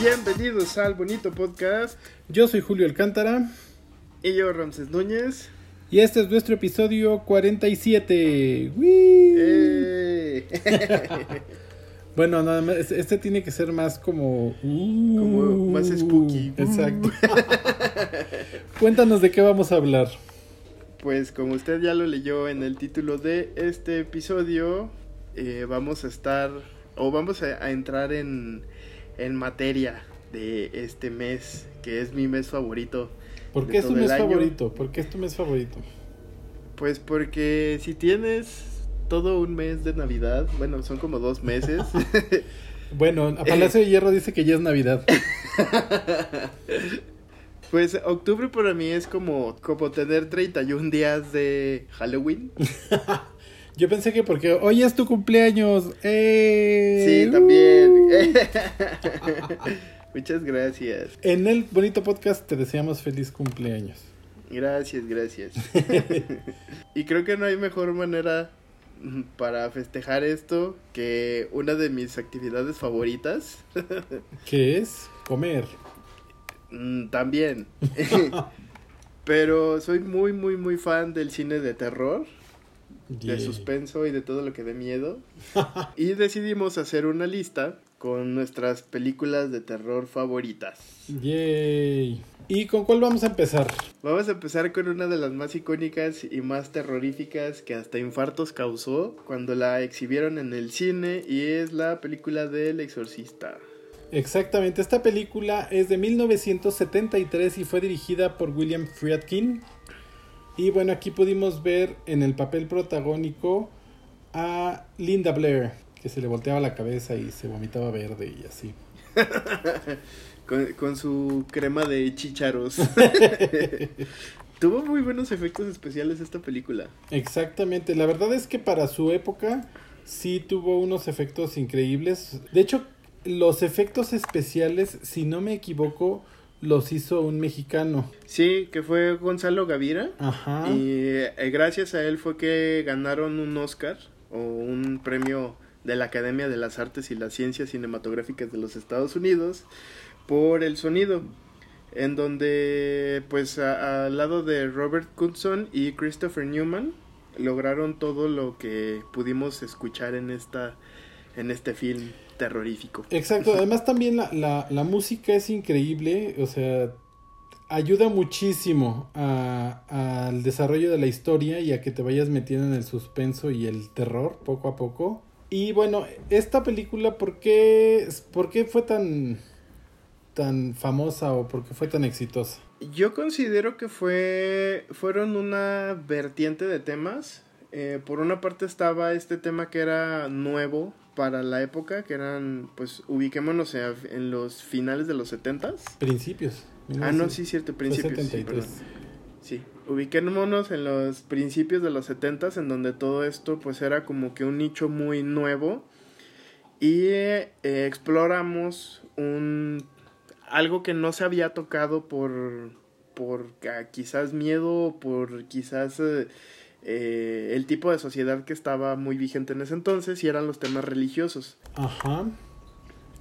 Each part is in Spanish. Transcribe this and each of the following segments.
Bienvenidos al bonito podcast. Yo soy Julio Alcántara. Y yo, Ramses Núñez. Y este es nuestro episodio 47. ¡Eh! bueno, nada más, este tiene que ser más como... Uh, como más spooky. Exacto. Cuéntanos de qué vamos a hablar. Pues como usted ya lo leyó en el título de este episodio, eh, vamos a estar o vamos a, entrar en, en, materia de este mes, que es mi mes favorito. ¿Por qué es tu mes favorito? ¿Por qué es tu mes favorito? Pues porque si tienes todo un mes de Navidad, bueno, son como dos meses. bueno, a Palacio de Hierro dice que ya es Navidad. Pues octubre para mí es como, como tener 31 días de Halloween. Yo pensé que porque hoy es tu cumpleaños. ¡Eh! Sí, también. Muchas gracias. En el bonito podcast te deseamos feliz cumpleaños. Gracias, gracias. y creo que no hay mejor manera para festejar esto que una de mis actividades favoritas. ¿Qué es? Comer. Mm, también. Pero soy muy, muy, muy fan del cine de terror, de suspenso y de todo lo que dé miedo. y decidimos hacer una lista con nuestras películas de terror favoritas. Yay. ¿Y con cuál vamos a empezar? Vamos a empezar con una de las más icónicas y más terroríficas que hasta infartos causó cuando la exhibieron en el cine y es la película del exorcista. Exactamente, esta película es de 1973 y fue dirigida por William Friedkin. Y bueno, aquí pudimos ver en el papel protagónico a Linda Blair, que se le volteaba la cabeza y se vomitaba verde y así. con, su crema de chicharos. Tuvo muy buenos efectos especiales esta película. Exactamente, la verdad es que para su época sí tuvo unos efectos increíbles. De hecho, los efectos especiales, si no me equivoco, los hizo un mexicano. Sí, que fue Gonzalo Gavira. Ajá. Y eh, gracias a él fue que ganaron un Oscar o un premio de la Academia de las Artes y las Ciencias Cinematográficas de los Estados Unidos por el sonido. En donde, pues, al lado de Robert Goodson y Christopher Newman, lograron todo lo que pudimos escuchar en esta en este film terrorífico. Exacto, además también la, la, música es increíble, o sea, ayuda muchísimo al desarrollo de la historia y a que te vayas metiendo en el suspenso y el terror poco a poco. Y bueno, esta película, ¿por qué, por qué fue tan, tan famosa o por qué fue tan exitosa? Yo considero que fue, fueron una vertiente de temas. Eh, por una parte estaba este tema que era nuevo, para la época, que eran, pues, ubiquémonos en los finales de los setentas. Principios. Ah, no, sí, cierto, principios. Sí, ubiquémonos en los principios de los setentas, en donde todo esto, pues, era como que un nicho muy nuevo. Y eh, exploramos un... algo que no se había tocado por... por quizás miedo, por quizás... Eh, eh, el tipo de sociedad que estaba muy vigente en ese entonces y eran los temas religiosos. Ajá.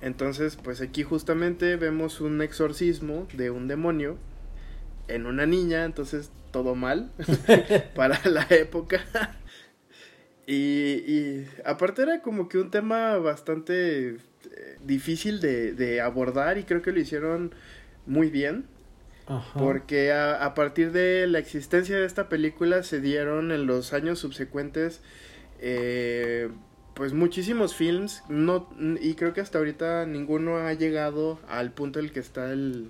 Entonces, pues aquí justamente vemos un exorcismo de un demonio en una niña, entonces todo mal para la época. y, y, aparte era como que un tema bastante eh, difícil de, de abordar y creo que lo hicieron muy bien. Porque a, partir de la existencia de esta película se dieron en los años subsecuentes eh, pues muchísimos films. No, y creo que hasta ahorita ninguno ha llegado al punto en el que está el,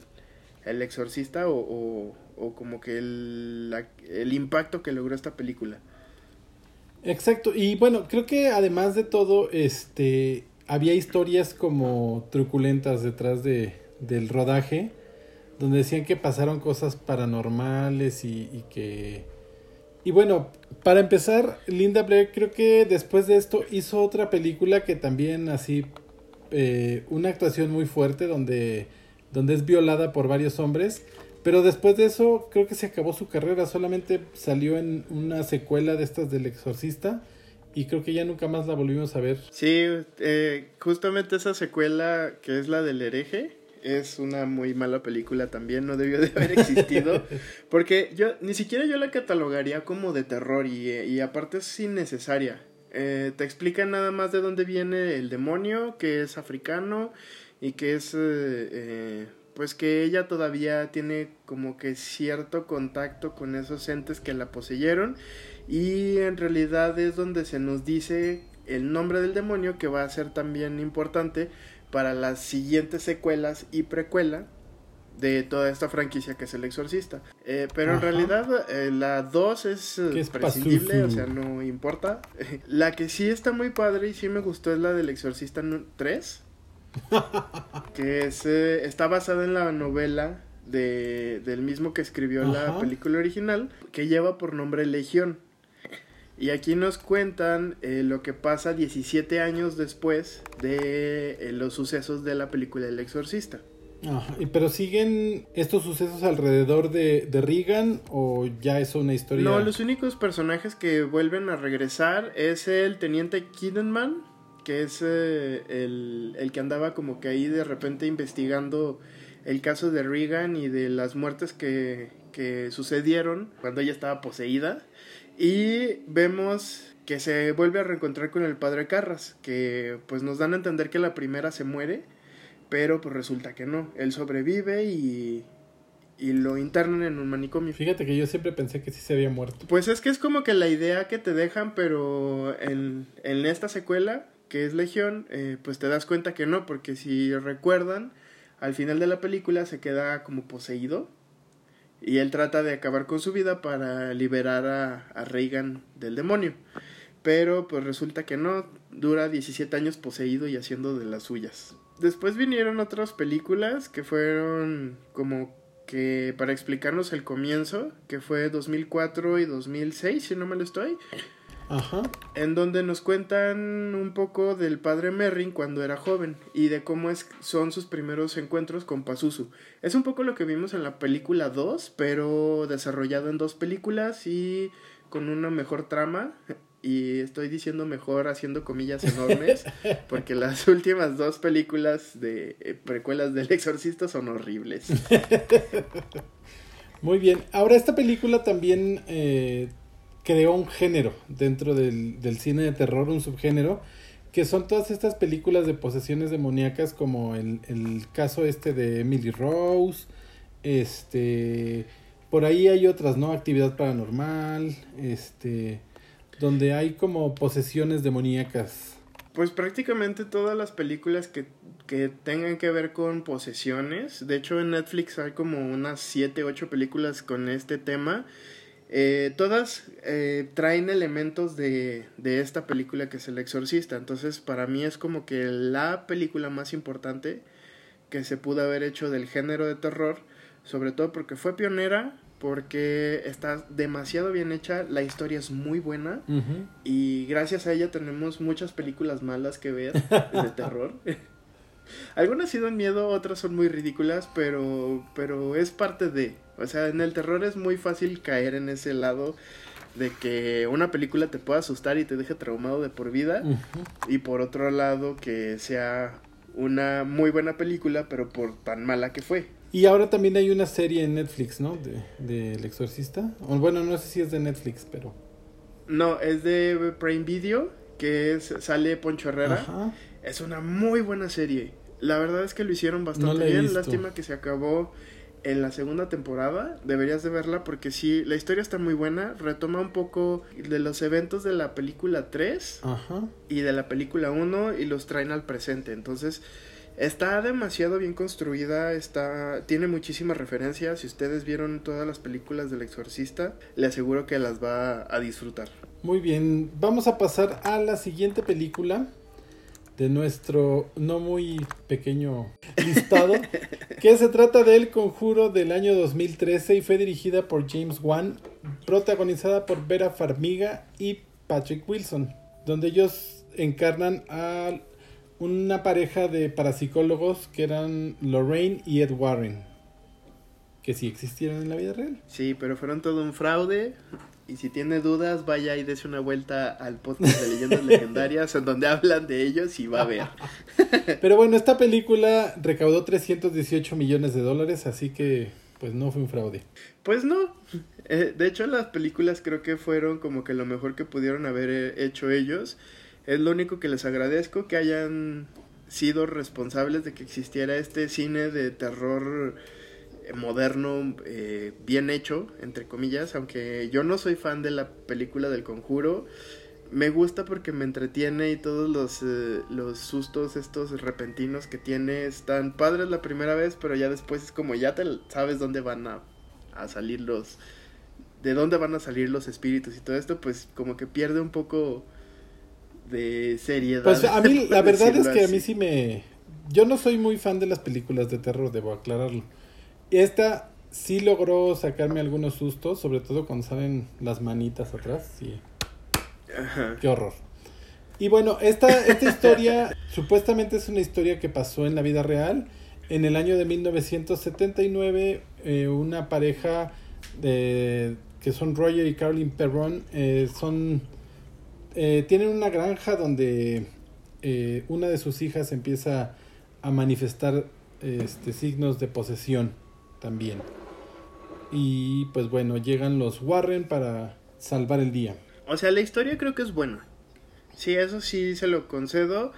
el exorcista o, o, como que el, el impacto que logró esta película. Exacto, y bueno, creo que además de todo, este, había historias como truculentas detrás de, del rodaje donde decían que pasaron cosas paranormales y, que... Y bueno, para empezar, Linda Blair creo que después de esto hizo otra película que también así, eh, una actuación muy fuerte donde, donde es violada por varios hombres. Pero después de eso creo que se acabó su carrera, solamente salió en una secuela de estas del exorcista y creo que ya nunca más la volvimos a ver. Sí, eh, justamente esa secuela que es la del hereje, es una muy mala película también, no debió de haber existido, porque yo ni siquiera yo la catalogaría como de terror y, y aparte es innecesaria. Eh, te explica nada más de dónde viene el demonio, que es africano y que es, eh, eh, pues que ella todavía tiene como que cierto contacto con esos entes que la poseyeron y en realidad es donde se nos dice el nombre del demonio que va a ser también importante para las siguientes secuelas y precuela de toda esta franquicia que es El Exorcista. Eh, pero en realidad eh, la 2 es, eh, prescindible, o sea, no importa. la que sí está muy padre y sí me gustó es la del Exorcista 3. que es, está basada en la novela de, del mismo que escribió la película original, que lleva por nombre Legión. Y aquí nos cuentan lo que pasa 17 años después de los sucesos de la película El Exorcista. Ajá, pero siguen estos sucesos alrededor de, de Regan o ya es una historia. No, los únicos personajes que vuelven a regresar es el teniente Kiddenman, que es eh, el, el, que andaba como que ahí de repente investigando el caso de Regan y de las muertes que, que sucedieron cuando ella estaba poseída. Y vemos que se vuelve a reencontrar con el padre Carras, que pues nos dan a entender que la primera se muere pero pues resulta que no. Él sobrevive y, y lo internan en un manicomio. Fíjate que yo siempre pensé que sí se había muerto. Pues es que es como que la idea que te dejan, pero en, en esta secuela, que es Legión, eh, pues te das cuenta que no, porque si recuerdan, al final de la película se queda como poseído y él trata de acabar con su vida para liberar a, Reagan del demonio. Pero pues resulta que no, dura 17 años poseído y haciendo de las suyas después vinieron otras películas que fueron como que para explicarnos el comienzo, que fue 2004 y 2006, si no me lo estoy. Ajá. En donde nos cuentan un poco del padre Merrin cuando era joven y de cómo es, son sus primeros encuentros con Pazuzu. Es un poco lo que vimos en la película 2, pero desarrollado en dos películas y con una mejor trama y estoy diciendo mejor haciendo comillas enormes porque las últimas dos películas de eh, precuelas del exorcista son horribles. Muy bien, ahora esta película también eh, creó un género dentro del, del, cine de terror, un subgénero, que son todas estas películas de posesiones demoníacas como el, el caso este de Emily Rose, este, por ahí hay otras, ¿no? Actividad paranormal, este donde hay como posesiones demoníacas. Pues prácticamente todas las películas que, que tengan que ver con posesiones. De hecho, en Netflix hay como unas 7, 8 películas con este tema. Eh, todas eh, traen elementos de, de esta película que es El Exorcista. Entonces, para mí es como que la película más importante que se pudo haber hecho del género de terror. Sobre todo porque fue pionera, porque está demasiado bien hecha, la historia es muy buena y gracias a ella tenemos muchas películas malas que ver de terror. Algunas sí dan miedo, otras son muy ridículas, pero, pero es parte de... O sea, en el terror es muy fácil caer en ese lado de que una película te pueda asustar y te deje traumado de por vida. Y por otro lado, que sea una muy buena película, pero por tan mala que fue. Y ahora también hay una serie en Netflix, ¿no? De, El Exorcista. O, bueno, no sé si es de Netflix, pero... No, es de Prime Video, que es, sale Poncho Herrera. Es una muy buena serie. La verdad es que lo hicieron bastante bien. Lástima que se acabó en la segunda temporada. Deberías de verla porque sí, la historia está muy buena. Retoma un poco de los eventos de la película 3 y de la película 1 y los traen al presente. Entonces Está demasiado bien construida, está tiene muchísimas referencias. Si ustedes vieron todas las películas del exorcista, le aseguro que las va a disfrutar. Muy bien, vamos a pasar a la siguiente película de nuestro no muy pequeño listado, que se trata del Conjuro del año 2013 y fue dirigida por James Wan, protagonizada por Vera Farmiga y Patrick Wilson, donde ellos encarnan al una pareja de parapsicólogos que eran Lorraine y Ed Warren. Que sí existieron en la vida real. Sí, pero fueron todo un fraude Y si tiene dudas, vaya y dése una vuelta al podcast de leyendas legendarias en donde hablan de ellos y va a ver. Pero bueno, esta película recaudó 318 millones de dólares, así que pues no fue un fraude. Pues no. Eh, de hecho, las películas creo que fueron como que lo mejor que pudieron haber eh, hecho ellos. Es lo único que les agradezco que hayan sido responsables de que existiera este cine de terror moderno, eh, bien hecho, entre comillas, aunque yo no soy fan de la película del conjuro, me gusta porque me entretiene y todos los, eh, los sustos estos repentinos que tiene están padres la primera vez, pero ya después es como ya te sabes dónde van a, a salir los... de dónde van a salir los espíritus y todo esto, pues como que pierde un poco de seriedad. Pues a mí la verdad es que a mí sí me... Yo no soy muy fan de las películas de terror, debo aclararlo. Esta sí logró sacarme algunos sustos, sobre todo cuando salen las manitas atrás. Sí. Qué horror. Y bueno, esta, esta historia supuestamente es una historia que pasó en la vida real. En el año de 1979, eh, una pareja de, que son Roger y Carolyn Perron eh, son, eh, tienen una granja donde una de sus hijas empieza a manifestar este, signos de posesión también. Y pues bueno, llegan los Warren para salvar el día. O sea, la historia creo que es buena. Sí, eso sí se lo concedo.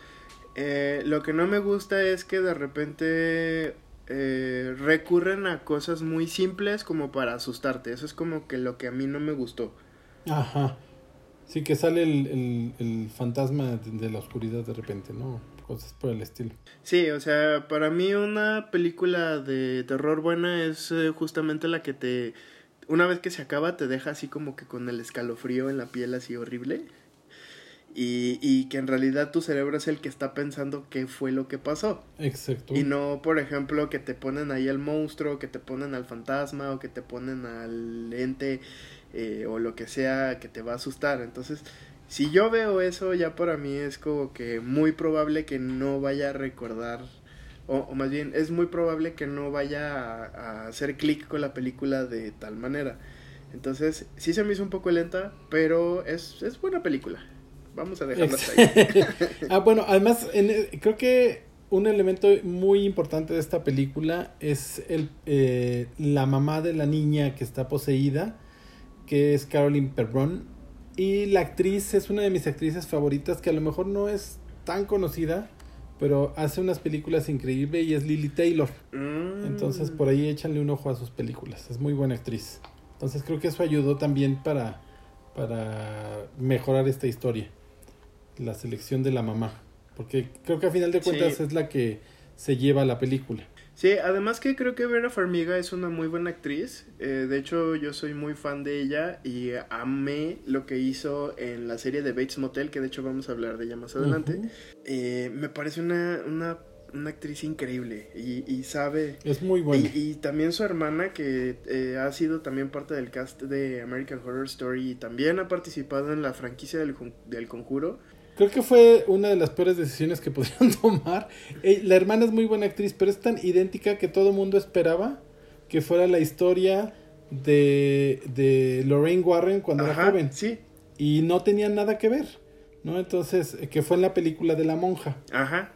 Eh, lo que no me gusta es que de repente eh, recurren a cosas muy simples como para asustarte. Eso es como que lo que a mí no me gustó. Ajá. Sí, que sale el, el fantasma de la oscuridad de repente, ¿no? Cosas por el estilo. Sí, o sea, para mí una película de terror buena es eh, justamente la que te, una vez que se acaba, te deja así como que con el escalofrío en la piel así horrible. Y, y que en realidad tu cerebro es el que está pensando qué fue lo que pasó. Exacto. Y no, por ejemplo, que te ponen ahí al monstruo, que te ponen al fantasma o que te ponen al ente eh, o lo que sea que te va a asustar. Entonces, si yo veo eso, ya para mí es como que muy probable que no vaya a recordar, o, más bien es muy probable que no vaya a, hacer clic con la película de tal manera. Entonces, sí se me hizo un poco lenta, pero es, es buena película. Vamos a dejarla hasta ahí. ah, bueno, además, creo que un elemento muy importante de esta película es el, eh, la mamá de la niña que está poseída, que es Caroline Perron y la actriz es una de mis actrices favoritas que a lo mejor no es tan conocida, pero hace unas películas increíbles y es Lily Taylor. Mm. Entonces por ahí échanle un ojo a sus películas. Es muy buena actriz. Entonces creo que eso ayudó también para, para mejorar esta historia. La selección de la mamá. Porque creo que a final de cuentas es la que se lleva la película. Sí, además que creo que Vera Farmiga es una muy buena actriz. Eh, de hecho, yo soy muy fan de ella y amé lo que hizo en la serie de Bates Motel, que de hecho vamos a hablar de ella más adelante. Eh, me parece una, una, una actriz increíble y, y, sabe... Es muy buena. Y, también su hermana, que eh, ha sido también parte del cast de American Horror Story y también ha participado en la franquicia del, del Conjuro. Creo que fue una de las peores decisiones que pudieron tomar. Eh, la hermana es muy buena actriz, pero es tan idéntica que todo el mundo esperaba que fuera la historia de, de Lorraine Warren cuando era joven. Sí. Y no tenía nada que ver, ¿no? Entonces, eh, que fue en la película de la monja. Ajá.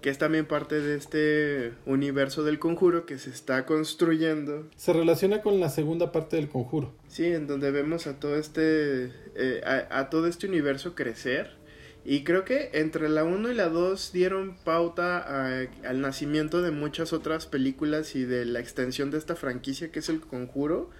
Que es también parte de este universo del conjuro que se está construyendo. Se relaciona con la segunda parte del conjuro. Sí, en donde vemos a todo este, eh, a todo este universo crecer y creo que entre la 1 y la 2 dieron pauta al nacimiento de muchas otras películas y de la extensión de esta franquicia que es El Conjuro.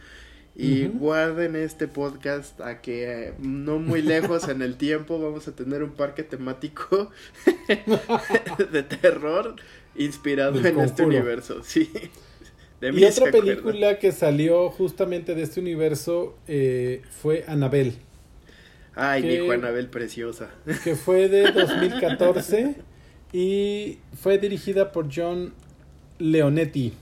Y guarden este podcast a que eh, no muy lejos en el tiempo vamos a tener un parque temático de terror inspirado en este universo. Sí. De y otra película que salió justamente de este universo eh, fue Annabelle. Ay, mi Juanabel preciosa. Que fue de 2014 y fue dirigida por John Leonetti.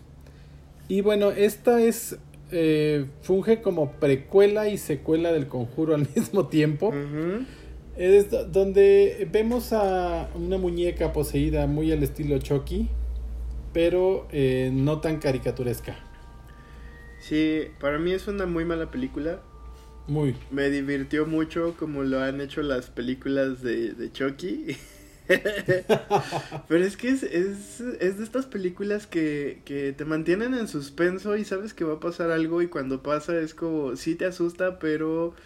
Y bueno, esta es eh, funge como precuela y secuela del conjuro al mismo tiempo. Es donde vemos a una muñeca poseída muy al estilo Chucky, pero eh, no tan caricaturesca. Sí, para mí es una muy mala película. Muy. Me divirtió mucho como lo han hecho las películas de, de Chucky. Pero es que es, es, es de estas películas que, que, te mantienen en suspenso y sabes que va a pasar algo y cuando pasa es como, sí te asusta, pero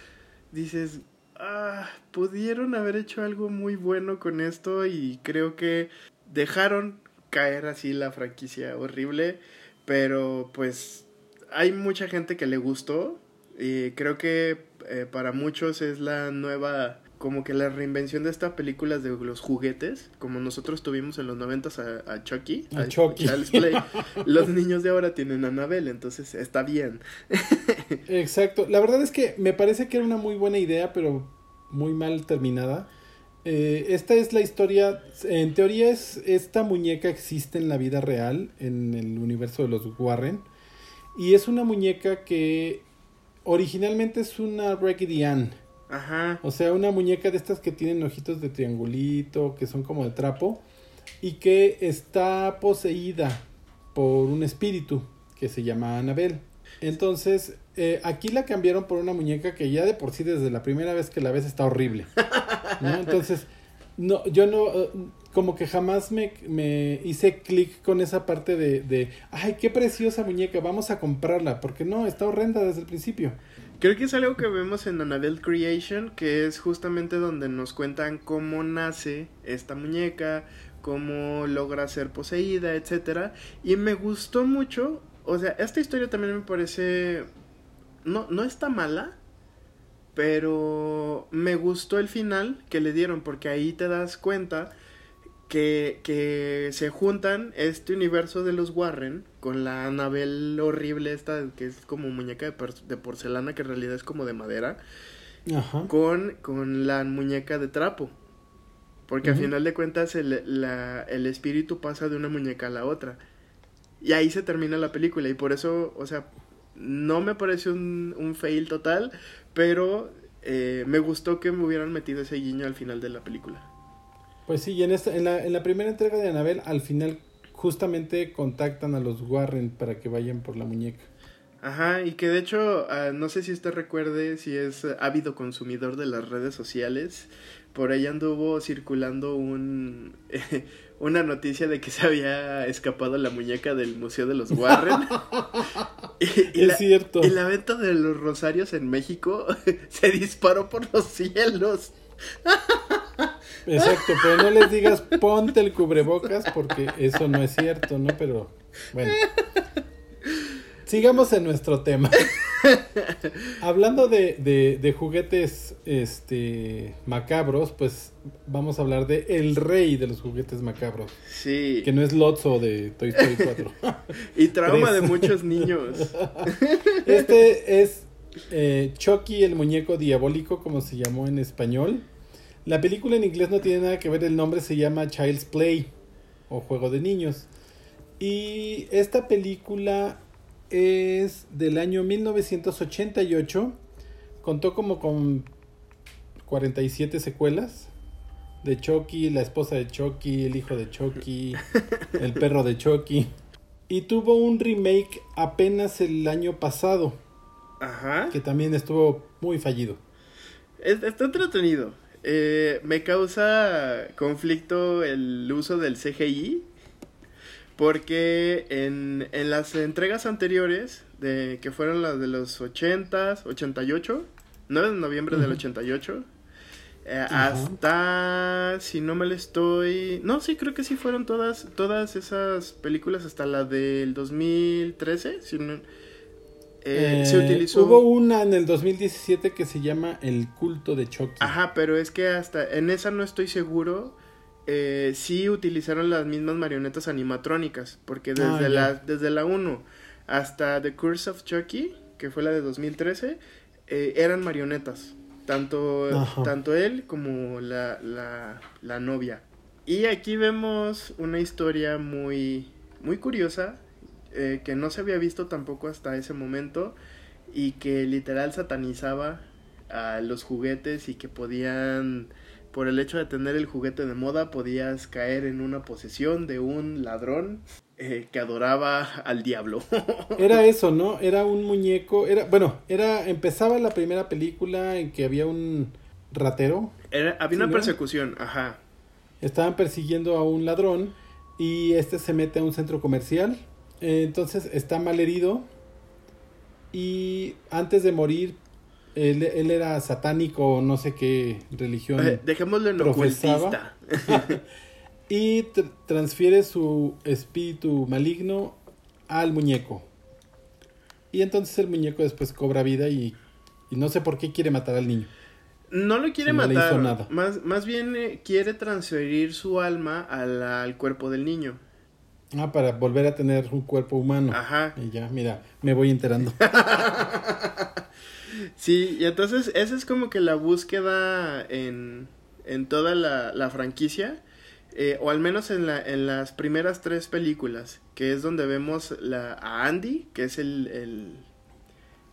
dices, ah, pudieron haber hecho algo muy bueno con esto y creo que dejaron caer así la franquicia horrible, pero pues hay mucha gente que le gustó y creo que eh, para muchos es la nueva como que la reinvención de estas películas de los juguetes, como nosotros tuvimos en los noventas a, a Chucky, a, Chucky. los niños de ahora tienen a Anabel, entonces está bien. Exacto, la verdad es que me parece que era una muy buena idea, pero muy mal terminada. Eh, esta es la historia, en teoría es, esta muñeca existe en la vida real, en el universo de los Warren, y es una muñeca que originalmente es una Raggedy Ann Ajá. O sea, una muñeca de estas que tienen ojitos de triangulito, que son como de trapo, y que está poseída por un espíritu que se llama Anabel. Entonces, eh, aquí la cambiaron por una muñeca que ya de por sí desde la primera vez que la ves está horrible. ¿no? Entonces, no, yo no, eh, como que jamás me, me hice clic con esa parte de, de, ay, qué preciosa muñeca, vamos a comprarla, porque no, está horrenda desde el principio. Creo que es algo que vemos en Annabelle Creation, que es justamente donde nos cuentan cómo nace esta muñeca, cómo logra ser poseída, etcétera. Y me gustó mucho, o sea, esta historia también me parece no no está mala, pero me gustó el final que le dieron porque ahí te das cuenta que, que se juntan este universo de los Warren con la Anabel horrible esta que es como muñeca de, porcelana que en realidad es como de madera Con, con la muñeca de trapo. Porque al final de cuentas el, la, el espíritu pasa de una muñeca a la otra. Y ahí se termina la película. Y por eso o sea no me pareció un, un fail total pero eh, me gustó que me hubieran metido ese guiño al final de la película pues sí, y en, esta, en, la, en la primera entrega de Anabel, al final justamente contactan a los Warren para que vayan por la muñeca. Ajá, y que de hecho, ah, no sé si usted recuerde si es ávido consumidor de las redes sociales, por ahí anduvo circulando un, una noticia de que se había escapado la muñeca del Museo de los Warren. y, es cierto. Y la venta de los rosarios en México se disparó por los cielos. Exacto, pero no les digas ponte el cubrebocas porque eso no es cierto, ¿no? Pero bueno. Sigamos en nuestro tema. Hablando de, de, juguetes este macabros, pues vamos a hablar de el rey de los juguetes macabros. Sí. Que no es Lotso de Toy Story 4. y trauma de muchos niños. este es eh, Chucky, el muñeco diabólico, como se llamó en español. La película en inglés no tiene nada que ver, el nombre se llama Child's Play o Juego de Niños. Y esta película es del año 1988. Contó como con 47 secuelas. De Chucky, la esposa de Chucky, el hijo de Chucky, el perro de Chucky. Y tuvo un remake apenas el año pasado. Ajá. Que también estuvo muy fallido. Está entretenido. Eh, me causa conflicto el uso del CGI. Porque en, en las entregas anteriores, de, que fueron las de los 80s, 88, 9 de noviembre del 88, eh, hasta, si no me le estoy... No, sí, creo que sí fueron todas, todas esas películas hasta la del 2013, si no, eh, se eh, utilizó. Hubo una en el 2017 que se llama El culto de Chucky. Ajá, pero es que hasta en esa no estoy seguro. Eh, sí utilizaron las mismas marionetas animatrónicas. Porque desde, ah, la, desde la 1 hasta The Curse of Chucky, que fue la de 2013, eh, eran marionetas. Tanto, tanto él como la, la, la novia. Y aquí vemos una historia muy, muy curiosa eh, que no se había visto tampoco hasta ese momento y que literal satanizaba a los juguetes y que podían, por el hecho de tener el juguete de moda, podías caer en una posesión de un ladrón. eh, que adoraba al diablo. era eso, ¿no? Era un muñeco, era, bueno, era, empezaba la primera película en que había un ratero. Era, había una persecución, ajá. Estaban persiguiendo a un ladrón y este se mete a un centro comercial. Entonces está mal herido y antes de morir él, él era satánico no sé qué religión. Eh, dejémoslo en ocultista. y transfiere su espíritu maligno al muñeco. Y entonces el muñeco después cobra vida y, no sé por qué quiere matar al niño. No lo quiere matar, nada. Más, más bien eh, quiere transferir su alma al, cuerpo del niño. Ah, para volver a tener un cuerpo humano. Ajá. Y ya, mira, me voy enterando. sí, y entonces esa es como que la búsqueda en, en toda la, la franquicia. Eh, o al menos en, la, en las primeras tres películas, que es donde vemos la, a Andy, que es el, el,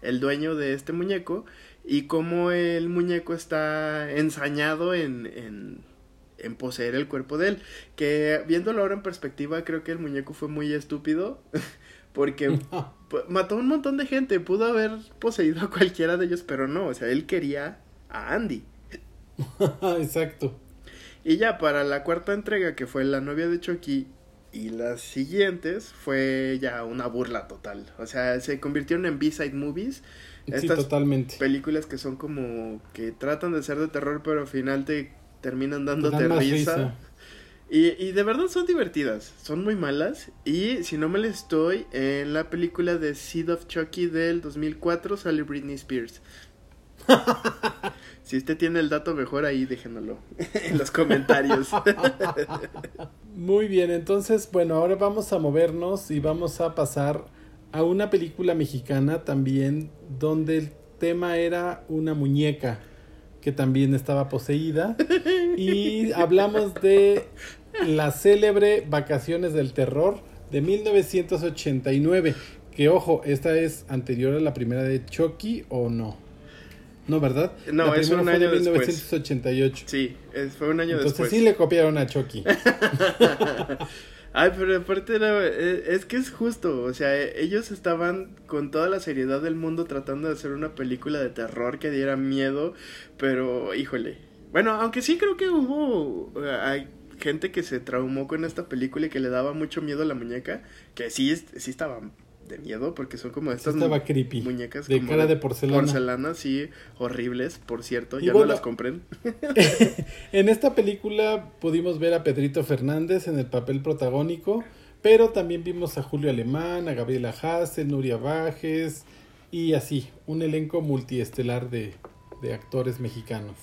el dueño de este muñeco, y cómo el muñeco está ensañado en, en, en, poseer el cuerpo de él. Que viéndolo ahora en perspectiva, creo que el muñeco fue muy estúpido, porque mató a un montón de gente, pudo haber poseído a cualquiera de ellos, pero no, o sea, él quería a Andy. Exacto. Y ya para la cuarta entrega, que fue La novia de Chucky, y las siguientes, fue ya una burla total. O sea, se convirtieron en B-side movies. Estas totalmente. películas que son como que tratan de ser de terror, pero al final te terminan dándote risa. Y, y de verdad son divertidas, son muy malas. Y si no me le estoy, en la película de Seed of Chucky del 2004 sale Britney Spears. Si usted tiene el dato mejor ahí, déjenoslo en los comentarios. Muy bien, entonces, bueno, ahora vamos a movernos y vamos a pasar a una película mexicana también donde el tema era una muñeca que también estaba poseída y hablamos de la célebre Vacaciones del Terror de 1989, que ojo, esta es anterior a la primera de Chucky o no. No, ¿verdad? No, es un año de 1988. Sí, fue un año después. Entonces sí le copiaron a Chucky. Ay, pero aparte eh, es que es justo, o sea, ellos estaban con toda la seriedad del mundo tratando de hacer una película de terror que diera miedo, pero híjole. Bueno, aunque sí creo que hubo eh, hay gente que se traumó con esta película y que le daba mucho miedo a la muñeca, que sí sí estaba de miedo porque son como estas muñecas de cara de, porcelana. Porcelana, sí, horribles, por cierto, ya no las compren. en esta película pudimos ver a Pedrito Fernández en el papel protagónico, pero también vimos a Julio Alemán, a Gabriela Hassel, Nuria Bajes y así, un elenco multiestelar de, de actores mexicanos.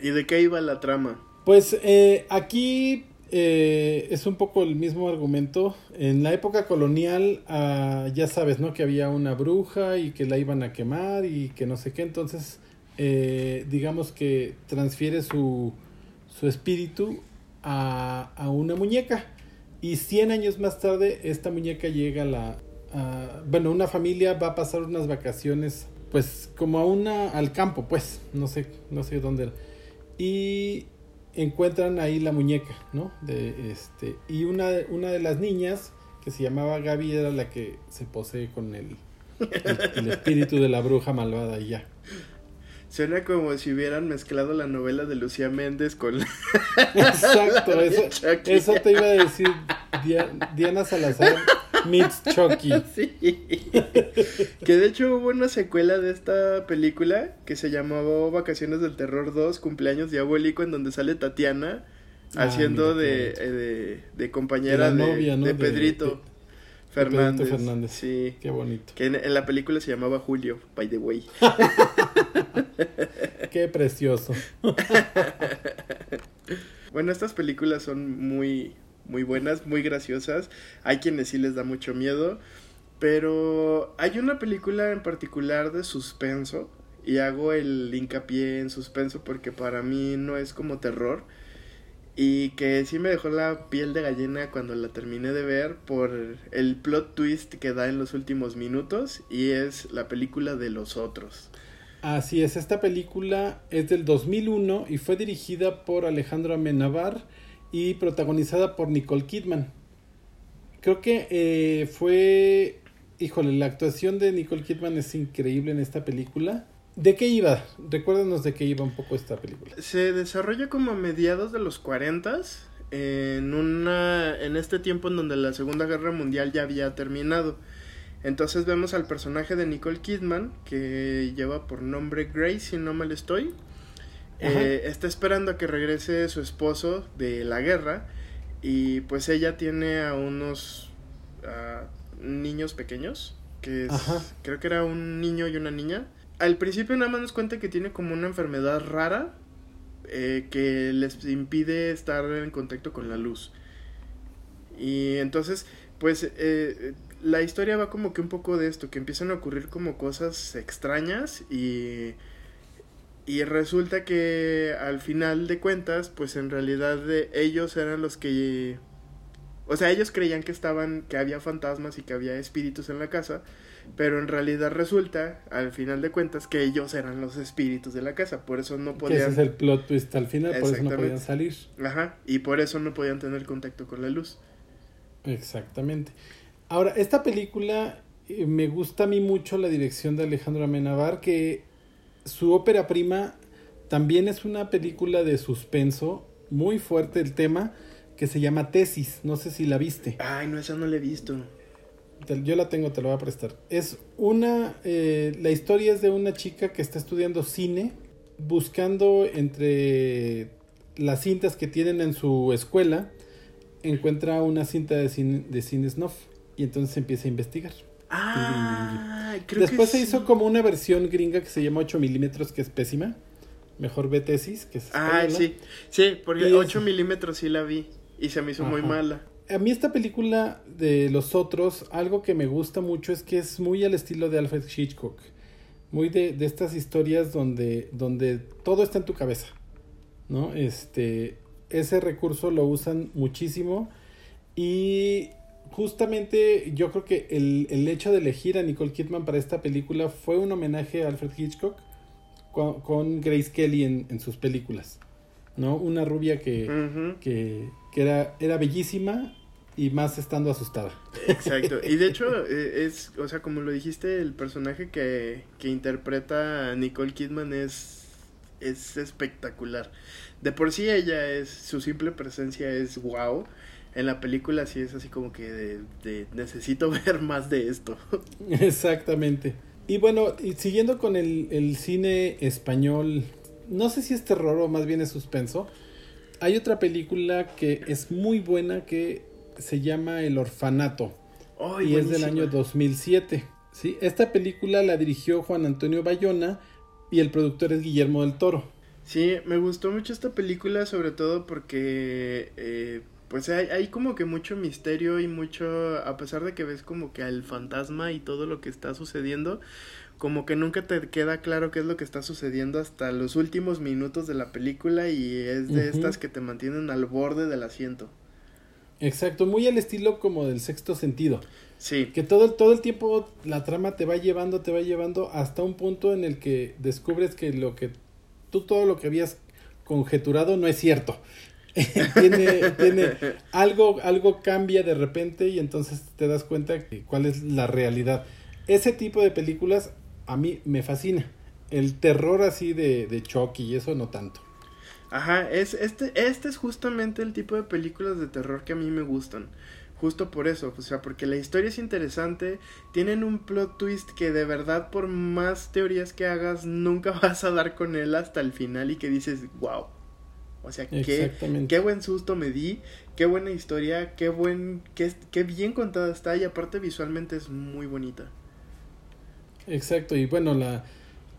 ¿Y de qué iba la trama? Pues eh, aquí eh, es un poco el mismo argumento. En la época colonial, ah, ya sabes, ¿no? Que había una bruja y que la iban a quemar y que no sé qué. Entonces, eh, digamos que transfiere su, su espíritu a, a, una muñeca. Y 100 años más tarde, esta muñeca llega a la... bueno, una familia va a pasar unas vacaciones, pues como a una... al campo, pues, no sé, no sé dónde. Y encuentran ahí la muñeca, ¿no? De este y una una de las niñas que se llamaba Gaby era la que se posee con el, el, espíritu de la bruja malvada y ya. Suena como si hubieran mezclado la novela de Lucía Méndez con Exacto, eso, eso, te iba a decir Diana Salazar meets Chucky. que de hecho hubo una secuela de esta película que se llamaba Vacaciones del Terror 2, Cumpleaños Diabólico, en donde sale Tatiana ah, haciendo de, eh, de, compañera de, novia, de, Pedrito. Fernández. Fernández. Sí. Qué bonito. Que en, la película se llamaba Julio, by the way. Qué precioso. bueno, estas películas son muy, muy buenas, muy graciosas. Hay quienes sí les da mucho miedo. Pero hay una película en particular de suspenso. Y hago el hincapié en suspenso porque para mí no es como terror. Y que sí me dejó la piel de gallina cuando la terminé de ver por el plot twist que da en los últimos minutos. Y es la película de los otros. Así es, esta película es del 2001 y fue dirigida por Alejandro Amenabar y protagonizada por Nicole Kidman. creo que eh, fue, híjole, la actuación de Nicole Kidman es increíble en esta película. ¿De qué iba? Recuérdanos de qué iba un poco esta película. Se desarrolla como a mediados de los 40 en una en este tiempo en donde la Segunda Guerra Mundial ya había terminado. Entonces vemos al personaje de Nicole Kidman que lleva por nombre Grace, si no mal estoy. Eh, está esperando a que regrese su esposo de la guerra y pues ella tiene a unos niños pequeños, que creo que era un niño y una niña. Al principio nada más nos cuenta que tiene como una enfermedad rara eh, que les impide estar en contacto con la luz. Y entonces, pues eh, la historia va como que un poco de esto, que empiezan a ocurrir como cosas extrañas y y resulta que al final de cuentas, pues en realidad ellos eran los que... O sea, ellos creían que estaban, que había fantasmas y que había espíritus en la casa, pero en realidad resulta, al final de cuentas, que ellos eran los espíritus de la casa, por eso no podían... ese es el plot twist al final, por eso no podían salir. Ajá, y por eso no podían tener contacto con la luz. Exactamente. Ahora, esta película eh, me gusta a mí mucho la dirección de Alejandro Amenabar, que su ópera prima también es una película de suspenso, muy fuerte el tema, que se llama Tesis. No sé si la viste. Ay, no, esa no la he visto. Yo la tengo, te la voy a prestar. Es una. Eh, la historia es de una chica que está estudiando cine, buscando entre las cintas que tienen en su escuela, encuentra una cinta de cine, de cine snuff y entonces empieza a investigar. Ah, Después se hizo como una versión gringa que se llama 8 milímetros, que es pésima. Mejor ve tesis, que es Ah, sí. Sí, porque 8 milímetros sí la vi y se me hizo muy mala. A mí esta película de los otros, algo que me gusta mucho es que es muy al estilo de Alfred Hitchcock. Muy de, de estas historias donde, donde todo está en tu cabeza. ¿No? Este. Ese recurso lo usan muchísimo. Y justamente yo creo que el, hecho de elegir a Nicole Kidman para esta película fue un homenaje a Alfred Hitchcock con, Grace Kelly en, sus películas. ¿No? Una rubia que, que, era, era bellísima y más estando asustada. Exacto. Y de hecho, e, es, o sea, como lo dijiste, el personaje que, que interpreta a Nicole Kidman es, es espectacular. De por sí ella es, su simple presencia es wow en la película sí es así como que de, necesito ver más de esto. Exactamente. Y bueno, y siguiendo con el, el, cine español, no sé si es terror o más bien es suspenso. Hay otra película que es muy buena que se llama El Orfanato. y es del año 2007. ¿sí? Esta película la dirigió Juan Antonio Bayona y el productor es Guillermo del Toro. Sí, me gustó mucho esta película, sobre todo porque eh, pues hay, hay, como que mucho misterio y mucho, a pesar de que ves como que al fantasma y todo lo que está sucediendo, como que nunca te queda claro qué es lo que está sucediendo hasta los últimos minutos de la película y es de estas que te mantienen al borde del asiento. Exacto, muy al estilo como del sexto sentido. Sí. Que todo, todo el tiempo la trama te va llevando, te va llevando hasta un punto en el que descubres que lo que tú todo lo que habías conjeturado no es cierto. tiene, tiene algo, algo cambia de repente y entonces te das cuenta de cuál es la realidad. Ese tipo de películas a mí me fascina. El terror así de, de Chucky y eso no tanto. Ajá, es, este, este es justamente el tipo de películas de terror que a mí me gustan. Justo por eso, o sea, porque la historia es interesante, tienen un plot twist que de verdad por más teorías que hagas nunca vas a dar con él hasta el final y que dices, wow, o sea, qué, qué buen susto me di, qué buena historia, qué buen, qué, qué bien contada está y aparte visualmente es muy bonita. Exacto, y bueno, la,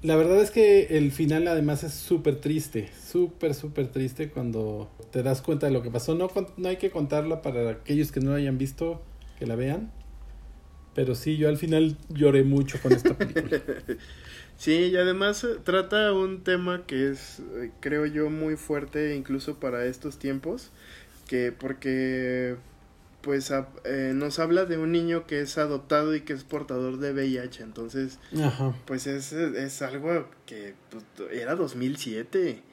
la verdad es que el final además es súper triste, súper, súper triste cuando te das cuenta de lo que pasó. No, no hay que contarla para aquellos que no la hayan visto, que la vean. Pero sí, yo al final lloré mucho con esta película. Sí, y además eh, trata un tema que es, eh, creo yo, muy fuerte incluso para estos tiempos, que porque pues eh, nos habla de un niño que es adoptado y que es portador de VIH, entonces pues es, es algo que pues, era 2007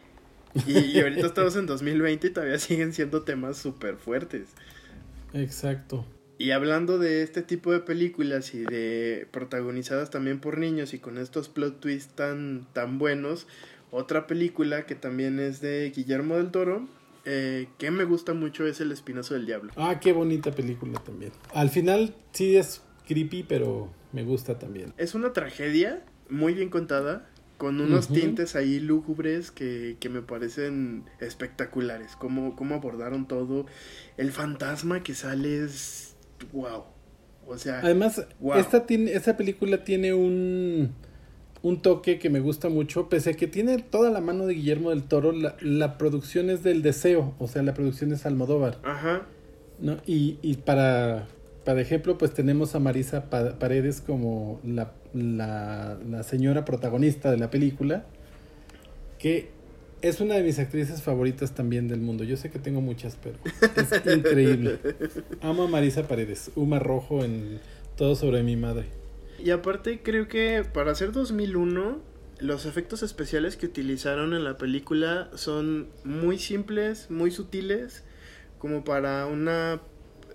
y, y ahorita estamos en 2020 y todavía siguen siendo temas súper fuertes. Exacto. Y hablando de este tipo de películas y de protagonizadas también por niños y con estos plot twists tan, tan buenos, otra película que también es de Guillermo del Toro, eh, que me gusta mucho es El Espinazo del Diablo. Ah, qué bonita película también. Al final sí es creepy, pero me gusta también. Es una tragedia muy bien contada, con unos tintes ahí lúgubres que, que me parecen espectaculares. Cómo, cómo abordaron todo. El fantasma que sale es wow. O sea, además, esta, tiene, esta película tiene un, un toque que me gusta mucho, pese a que tiene toda la mano de Guillermo del Toro, la, la producción es del deseo, o sea, la producción es Almodóvar. Ajá. ¿no? Y, y para, para ejemplo, pues tenemos a Marisa Paredes como la, la, la señora protagonista de la película, que es una de mis actrices favoritas también del mundo. Yo sé que tengo muchas, pero es increíble. Amo a Marisa Paredes, Uma Rojo en Todo sobre mi madre. Y aparte creo que para hacer 2001 los efectos especiales que utilizaron en la película son muy simples, muy sutiles, como para una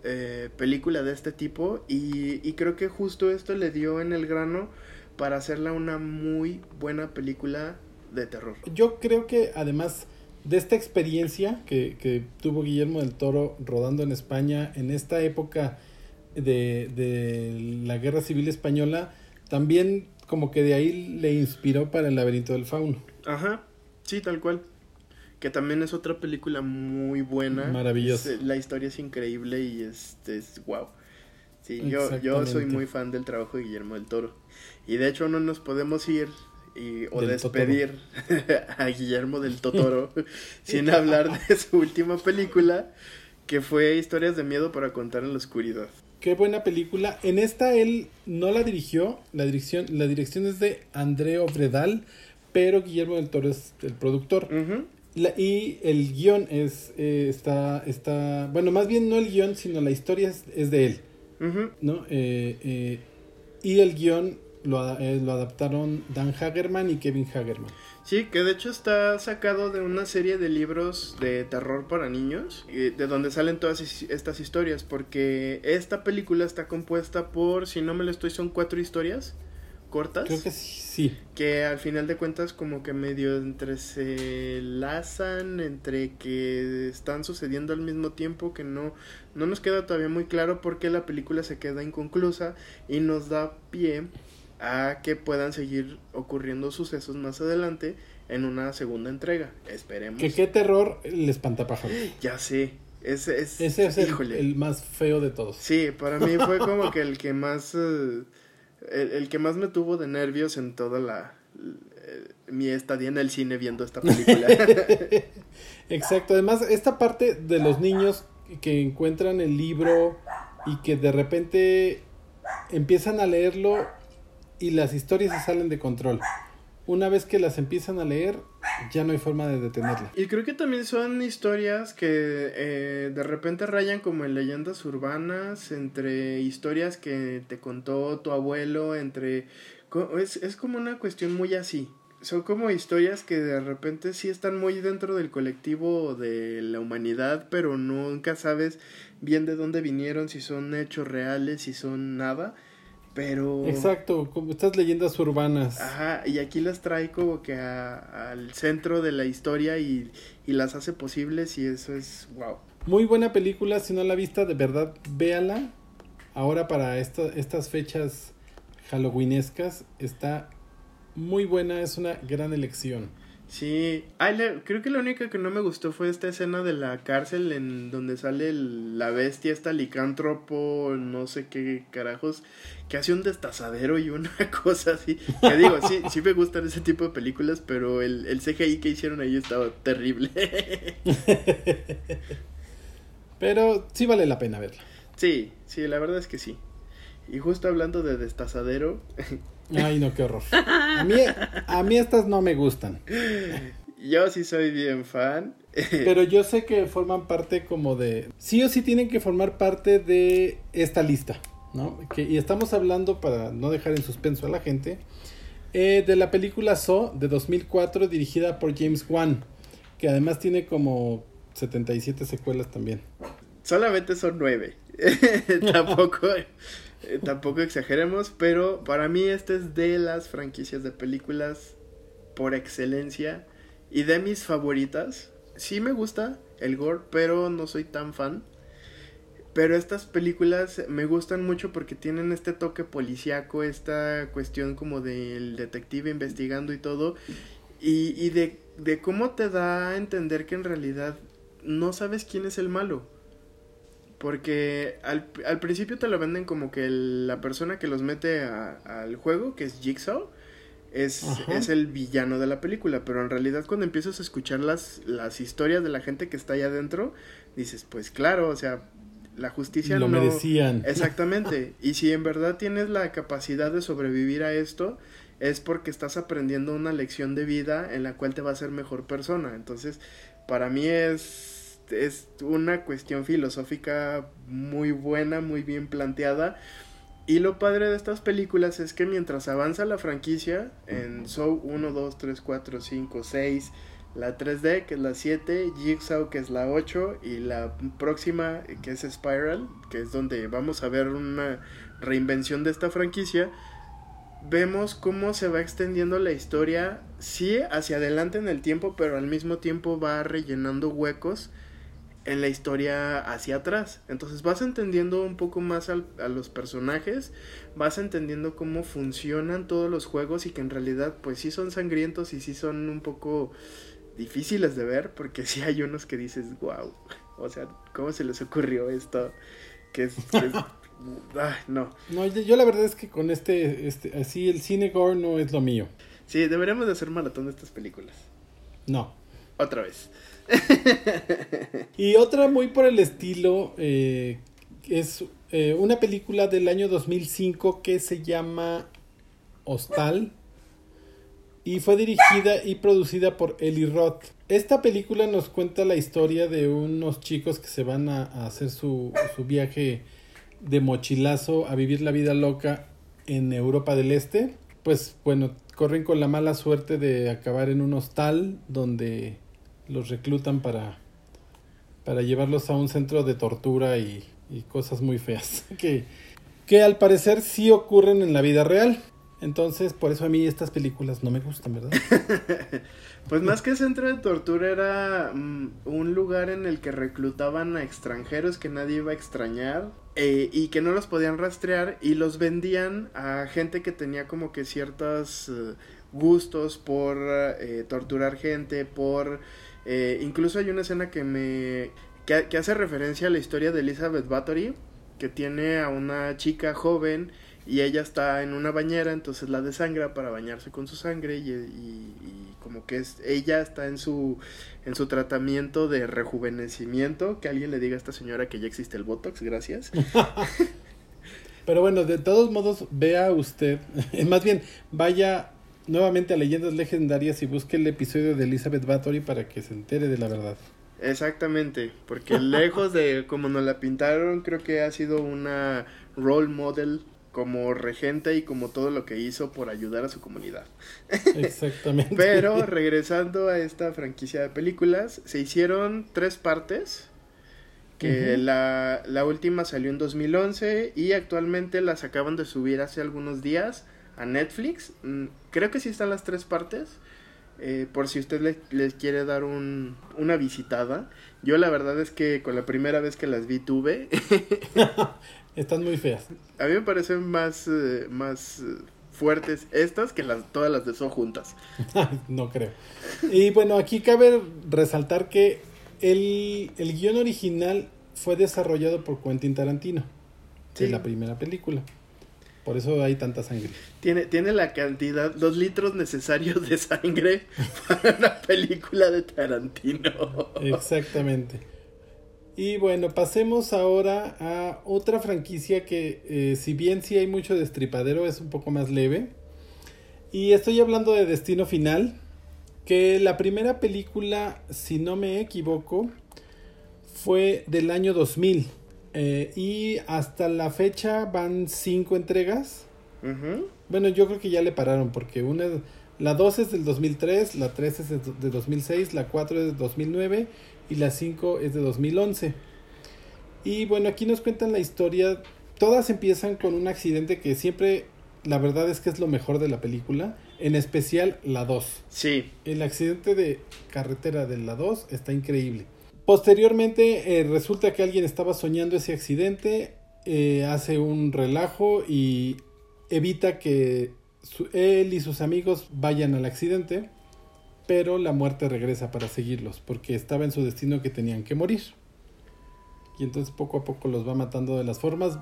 eh, película de este tipo. Y, y creo que justo esto le dio en el grano para hacerla una muy buena película de terror. Yo creo que además de esta experiencia que, que tuvo Guillermo del Toro rodando en España en esta época de, de la Guerra Civil Española, también como que de ahí le inspiró para el laberinto del fauno. Ajá, sí, tal cual. Que también es otra película muy buena. Maravillosa. la historia es increíble y es, es wow. Sí, yo, yo soy muy fan del trabajo de Guillermo del Toro. Y de hecho no nos podemos ir y, o despedir a Guillermo del Totoro sin hablar de su última película, que fue Historias de Miedo para contar en la oscuridad. Qué buena película. En esta él no la dirigió, la dirección, la dirección es de André Obredal, pero Guillermo del Toro es el productor. y el guion es, eh, está, está, bueno, más bien no el guion, sino la historia es, de él. ¿no? Eh, eh, y el guion lo, eh, lo, adaptaron Dan Hagerman y Kevin Hagerman. Sí, que de hecho está sacado de una serie de libros de terror para niños, de donde salen todas estas historias, porque esta película está compuesta por, si no me lo estoy, son cuatro historias cortas. Creo que sí. Que al final de cuentas como que medio entre se lazan, entre que están sucediendo al mismo tiempo, que no, no nos queda todavía muy claro por qué la película se queda inconclusa y nos da pie a que puedan seguir ocurriendo sucesos más adelante en una segunda entrega. Esperemos. Que qué terror el espantapájaros. Ya sé. Ese es, Ese es el, más feo de todos. Sí, para mí fue como que el que más eh, el, que más me tuvo de nervios en toda la eh, mi estadía en el cine viendo esta película. Exacto, además esta parte de los niños que encuentran el libro y que de repente empiezan a leerlo y las historias se salen de control. Una vez que las empiezan a leer, ya no hay forma de detenerla. Y creo que también son historias que eh, de repente rayan como en leyendas urbanas, entre historias que te contó tu abuelo, entre... Es, es como una cuestión muy así. Son como historias que de repente sí están muy dentro del colectivo de la humanidad, pero nunca sabes bien de dónde vinieron, si son hechos reales, si son nada pero... Exacto, como estas leyendas urbanas. Ajá, y aquí las trae como que al centro de la historia y, las hace posibles y eso es wow. Muy buena película, si no la vista, de verdad, véala. Ahora para estas fechas halloweenescas está muy buena, es una gran elección. Sí, creo que lo único que no me gustó fue esta escena de la cárcel en donde sale la bestia, esta licántropo, no sé qué carajos, que hace un destazadero y una cosa así. Que digo, sí, sí me gustan ese tipo de películas, pero el, el CGI que hicieron ahí estaba terrible. pero sí vale la pena verla. Sí, sí, la verdad es que sí. Y justo hablando de destazadero, Ay, no, qué horror. A mí, a mí estas no me gustan. Yo sí soy bien fan. Pero yo sé que forman parte como de... Sí o sí tienen que formar parte de esta lista, ¿no? Que, y estamos hablando, para no dejar en suspenso a la gente, eh, de la película So de 2004 dirigida por James Wan, que además tiene como 77 secuelas también. Solamente son nueve. tampoco, eh, tampoco exageremos, pero para mí este es de las franquicias de películas por excelencia y de mis favoritas. Sí me gusta el gore, pero no soy tan fan. Pero estas películas me gustan mucho porque tienen este toque policíaco, esta cuestión como del detective investigando y todo. Y, y de, de cómo te da a entender que en realidad no sabes quién es el malo. Porque al, al principio te lo venden como que la persona que los mete al juego, que es Jigsaw, es, es, el villano de la película. Pero en realidad cuando empiezas a escuchar las, las historias de la gente que está allá adentro, dices, pues claro, o sea, la justicia lo merecían. Exactamente. y si en verdad tienes la capacidad de sobrevivir a esto, es porque estás aprendiendo una lección de vida en la cual te va a ser mejor persona. Entonces, para mí es, es una cuestión filosófica muy buena, muy bien planteada. Y lo padre de estas películas es que mientras avanza la franquicia, en Show 1, 2, 3, 4, 5, 6, la 3D, que es la 7, Jigsaw, que es la 8, y la próxima, que es Spiral, que es donde vamos a ver una reinvención de esta franquicia, vemos cómo se va extendiendo la historia, sí, hacia adelante en el tiempo, pero al mismo tiempo va rellenando huecos en la historia hacia atrás. Entonces vas entendiendo un poco más a los personajes, vas entendiendo cómo funcionan todos los juegos y que en realidad pues sí son sangrientos y sí son un poco difíciles de ver porque sí hay unos que dices, wow, o sea, ¿cómo se les ocurrió esto? Que es... ay, no. No, yo, la verdad es que con este, este, así el cine gore no es lo mío. Sí, deberíamos de hacer maratón de estas películas. No. Otra vez. y otra muy por el estilo eh, es eh, una película del año 2005 que se llama Hostal y fue dirigida y producida por Eli Roth. Esta película nos cuenta la historia de unos chicos que se van a, hacer su, viaje de mochilazo a vivir la vida loca en Europa del Este. Pues bueno, corren con la mala suerte de acabar en un hostal donde los reclutan para, para llevarlos a un centro de tortura y, y cosas muy feas que, que al parecer sí ocurren en la vida real. Entonces, por eso a mí estas películas no me gustan, ¿verdad? pues más que centro de tortura era mm, un lugar en el que reclutaban a extranjeros que nadie iba a extrañar eh, y que no los podían rastrear y los vendían a gente que tenía como que ciertos eh, gustos por eh, torturar gente, por... incluso hay una escena que me... Que, que hace referencia a la historia de Elizabeth Bathory, que tiene a una chica joven y ella está en una bañera, entonces la desangra para bañarse con su sangre y, y, como que es ella está en su en su tratamiento de rejuvenecimiento, que alguien le diga a esta señora que ya existe el Botox, gracias. Pero bueno, de todos modos, vea usted, más bien, vaya nuevamente a Leyendas Legendarias y busque el episodio de Elizabeth Bathory para que se entere de la verdad. Exactamente, porque lejos de como nos la pintaron, creo que ha sido una role model como regente y como todo lo que hizo por ayudar a su comunidad. Exactamente. Pero regresando a esta franquicia de películas, se hicieron tres partes. Que la, la, última salió en 2011 y actualmente las acaban de subir hace algunos días a Netflix. Mm, creo que sí están las tres partes. Eh, por si usted le, les quiere dar un, una visitada. Yo la verdad es que con la primera vez que las vi tuve. Están muy feas. A mí me parecen más, eh, más eh, fuertes estas que las, todas las de So juntas. no creo. Y bueno, aquí cabe resaltar que el, el guion original fue desarrollado por Quentin Tarantino. Sí. la primera película. Por eso hay tanta sangre. Tiene, tiene la cantidad, los litros necesarios de sangre para una película de Tarantino. Exactamente. Y bueno, pasemos ahora a otra franquicia que eh, si bien sí hay mucho destripadero es un poco más leve. Y estoy hablando de Destino Final, que la primera película, si no me equivoco, fue del año 2000. Eh, y hasta la fecha van cinco entregas. Bueno, yo creo que ya le pararon porque una, la 2 es del 2003, la 3 es de 2006, la 4 es de 2009 y la 5 es de 2011. Y bueno, aquí nos cuentan la historia. Todas empiezan con un accidente que siempre, la verdad es que es lo mejor de la película. En especial la 2. Sí. El accidente de carretera de la 2 está increíble. Posteriormente eh, resulta que alguien estaba soñando ese accidente, eh, hace un relajo y evita que él y sus amigos vayan al accidente, pero la muerte regresa para seguirlos, porque estaba en su destino que tenían que morir. Y entonces poco a poco los va matando de las formas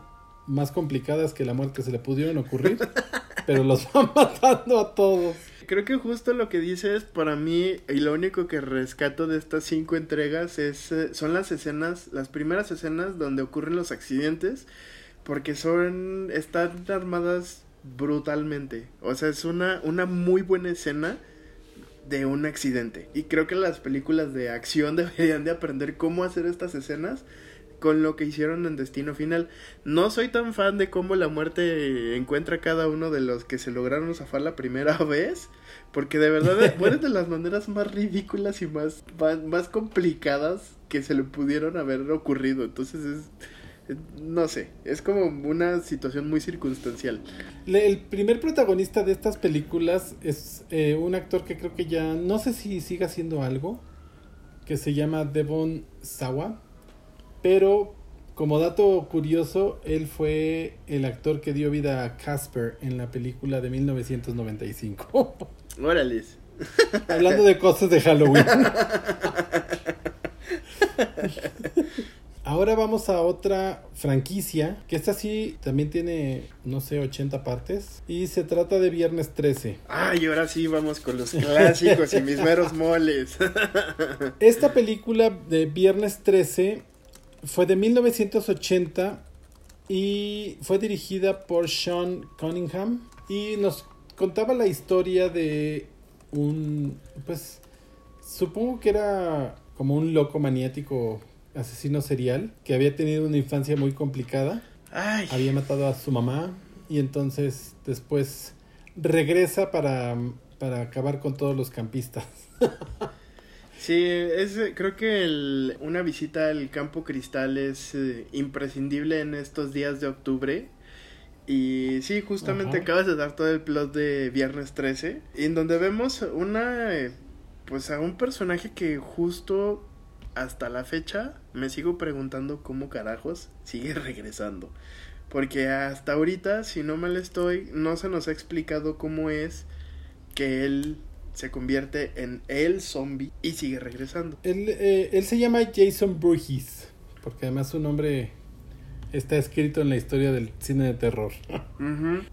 más complicadas que la muerte se le pudieron ocurrir, pero los va matando a todos. Creo que justo lo que dices para mí y lo único que rescato de estas cinco entregas es eh, son las escenas, las primeras escenas donde ocurren los accidentes, porque son están armadas brutalmente. O sea, es una una muy buena escena de un accidente. Y creo que las películas de acción deberían de aprender cómo hacer estas escenas con lo que hicieron en Destino Final. No soy tan fan de cómo la muerte encuentra a cada uno de los que se lograron zafar la primera vez, porque de verdad mueren de las maneras más ridículas y más, más, complicadas que se le pudieron haber ocurrido. Entonces es, no sé, es como una situación muy circunstancial. El primer protagonista de estas películas es eh, un actor que creo que ya, no sé si siga haciendo algo, que se llama Devon Sawa pero como dato curioso, él fue el actor que dio vida a Casper en la película de 1995. Órale. Hablando de cosas de Halloween. Ahora vamos a otra franquicia, que esta sí también tiene, no sé, 80 partes. Y se trata de Viernes 13. Ay, ahora sí vamos con los clásicos y mis meros moles. Esta película de Viernes 13 fue de 1980 y fue dirigida por Sean Cunningham y nos contaba la historia de un, pues, supongo que era como un loco maniático asesino serial que había tenido una infancia muy complicada. Había matado a su mamá y entonces después regresa para, para acabar con todos los campistas. Sí, es, creo que el, una visita al campo cristal es eh, imprescindible en estos días de octubre. Y sí, justamente acabas de dar todo el plot de Viernes 13, en donde vemos una, eh, pues a un personaje que justo hasta la fecha me sigo preguntando cómo carajos sigue regresando. Porque hasta ahorita, si no mal estoy, no se nos ha explicado cómo es que él se convierte en el zombie y sigue regresando. Él, eh, él se llama Jason Burgess, porque además su nombre está escrito en la historia del cine de terror.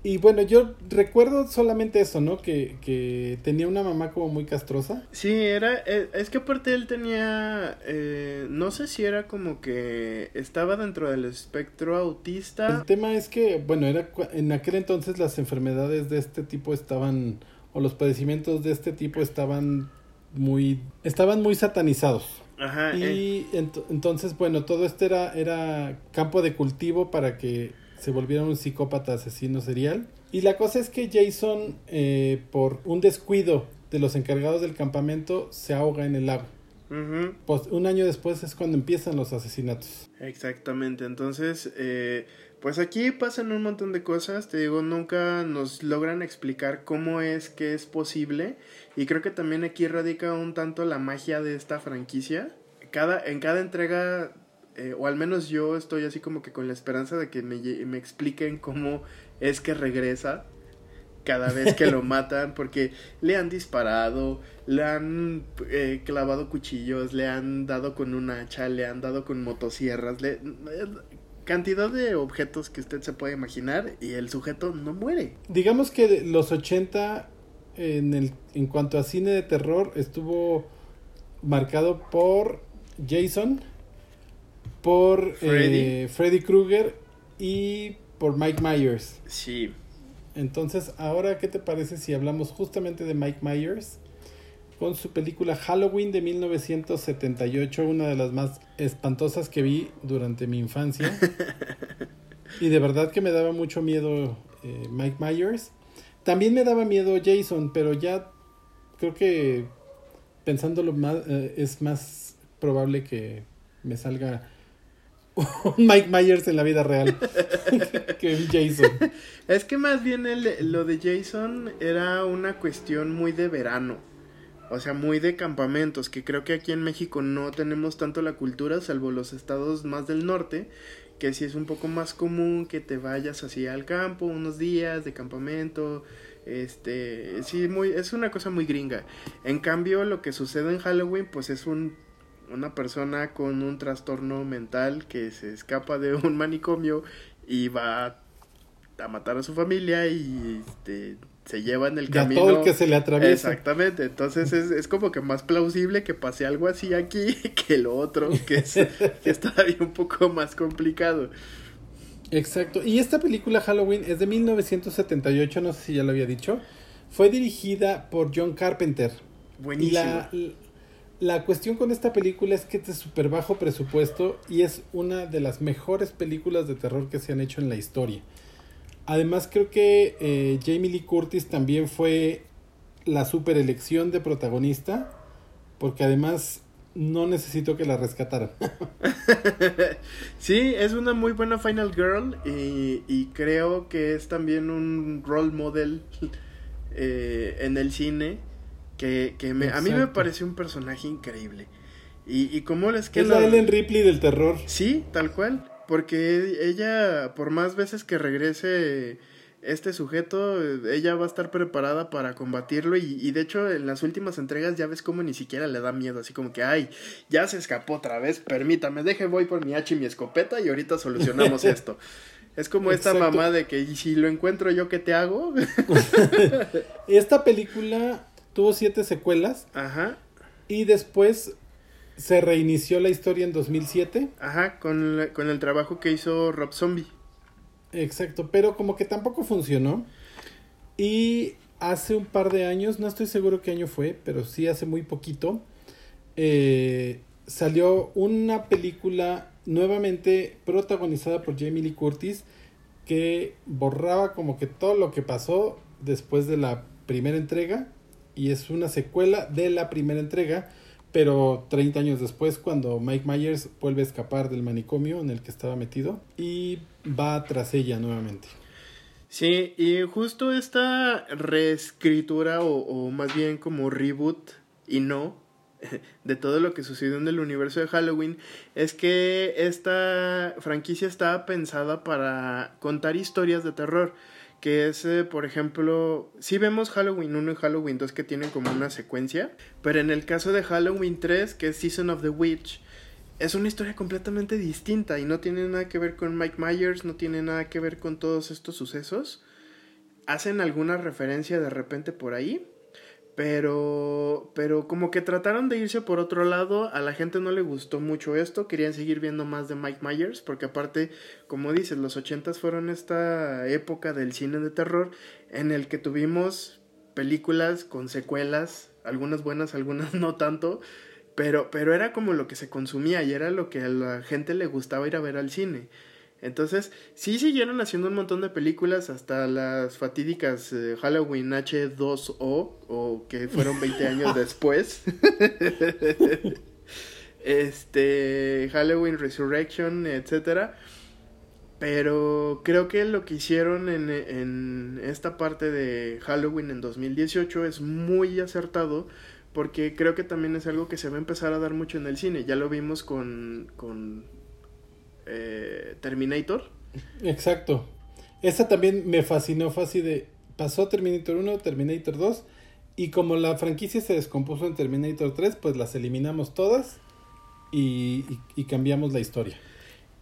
Y bueno, yo recuerdo solamente eso, ¿no? Que, que, tenía una mamá como muy castrosa. Sí, era, eh, es que aparte él tenía, eh, no sé si era como que estaba dentro del espectro autista. El tema es que, bueno, era en aquel entonces las enfermedades de este tipo estaban o los padecimientos de este tipo estaban muy estaban muy satanizados. Ajá, y eh. entonces, bueno, todo esto era, era campo de cultivo para que se volviera un psicópata asesino serial. Y la cosa es que Jason, eh, por un descuido de los encargados del campamento, se ahoga en el lago. pues un año después es cuando empiezan los asesinatos. Exactamente, entonces eh, pues aquí pasan un montón de cosas, te digo, nunca nos logran explicar cómo es que es posible y creo que también aquí radica un tanto la magia de esta franquicia. Cada, en cada entrega, eh, o al menos yo estoy así como que con la esperanza de que me, me expliquen cómo es que regresa cada vez que lo matan, porque le han disparado, le han eh, clavado cuchillos, le han dado con un hacha, le han dado con motosierras, le, cantidad de objetos que usted se puede imaginar y el sujeto no muere. Digamos que los 80 en, el, en cuanto a cine de terror estuvo marcado por Jason, por Freddy, eh, Freddy Krueger y por Mike Myers. Sí. Entonces, ahora, ¿qué te parece si hablamos justamente de Mike Myers? Con su película Halloween de 1978, una de las más espantosas que vi durante mi infancia. y de verdad que me daba mucho miedo eh, Mike Myers. También me daba miedo Jason, pero ya creo que pensándolo más, eh, es más probable que me salga Mike Myers en la vida real que Jason. Es que más bien lo de Jason era una cuestión muy de verano. O sea, muy de campamentos, que creo que aquí en México no tenemos tanto la cultura, salvo los estados más del norte, que sí es un poco más común que te vayas así al campo unos días de campamento, este, sí, muy, es una cosa muy gringa. En cambio, lo que sucede en Halloween, pues es un, una persona con un trastorno mental que se escapa de un manicomio y va a matar a su familia y este, se lleva en el camino. todo el que se le atraviesa. Exactamente, entonces es, es, como que más plausible que pase algo así aquí que lo otro, que es, que es todavía un poco más complicado. Exacto, y esta película Halloween es de 1978, no sé si ya lo había dicho. Fue dirigida por John Carpenter. Buenísimo. la, la cuestión con esta película es que es de súper bajo presupuesto y es una de las mejores películas de terror que se han hecho en la historia. Además creo que eh, Jamie Lee Curtis también fue la super elección de protagonista, porque además no necesito que la rescataran. sí, es una muy buena Final Girl y, creo que es también un role model eh, en el cine que, me, a mí me parece un personaje increíble. Y, y cómo les queda... Es la Ellen Ripley del terror. Sí, tal cual. Porque ella, por más veces que regrese este sujeto, ella va a estar preparada para combatirlo y, y, de hecho en las últimas entregas ya ves como ni siquiera le da miedo, así como que, ay, ya se escapó otra vez, permítame, deje voy por mi hacha y mi escopeta y ahorita solucionamos esto. Es como esta mamá de que, ¿y si lo encuentro yo, qué te hago? esta película tuvo siete secuelas. Ajá. Y después se reinició la historia en 2007. Ajá, con, con el trabajo que hizo Rob Zombie. Exacto, pero como que tampoco funcionó. Y hace un par de años, no estoy seguro qué año fue, pero sí hace muy poquito, eh, salió una película nuevamente protagonizada por Jamie Lee Curtis que borraba como que todo lo que pasó después de la primera entrega y es una secuela de la primera entrega pero 30 años después cuando Mike Myers vuelve a escapar del manicomio en el que estaba metido y va tras ella nuevamente. Sí, y justo esta reescritura o, o más bien como reboot y no de todo lo que sucedió en el universo de Halloween es que esta franquicia estaba pensada para contar historias de terror que es, eh, por ejemplo, si vemos Halloween 1 y Halloween 2 que tienen como una secuencia, pero en el caso de Halloween 3, que es Season of the Witch, es una historia completamente distinta y no tiene nada que ver con Mike Myers, no tiene nada que ver con todos estos sucesos. Hacen alguna referencia de repente por ahí, pero, pero como que trataron de irse por otro lado, a la gente no le gustó mucho esto, querían seguir viendo más de Mike Myers, porque aparte, como dices, los ochentas fueron esta época del cine de terror en el que tuvimos películas con secuelas, algunas buenas, algunas no tanto, pero, pero era como lo que se consumía y era lo que a la gente le gustaba ir a ver al cine. Entonces, sí siguieron haciendo un montón de películas hasta las fatídicas eh, Halloween H2O, o que fueron 20 años después. este, Halloween Resurrection, etcétera. Pero creo que lo que hicieron en, en esta parte de Halloween en 2018 es muy acertado porque creo que también es algo que se va a empezar a dar mucho en el cine. Ya lo vimos con, con eh, Terminator. Exacto. Esa también me fascinó, fue así de, pasó Terminator 1, Terminator 2, y como la franquicia se descompuso en Terminator 3, pues las eliminamos todas y, cambiamos la historia.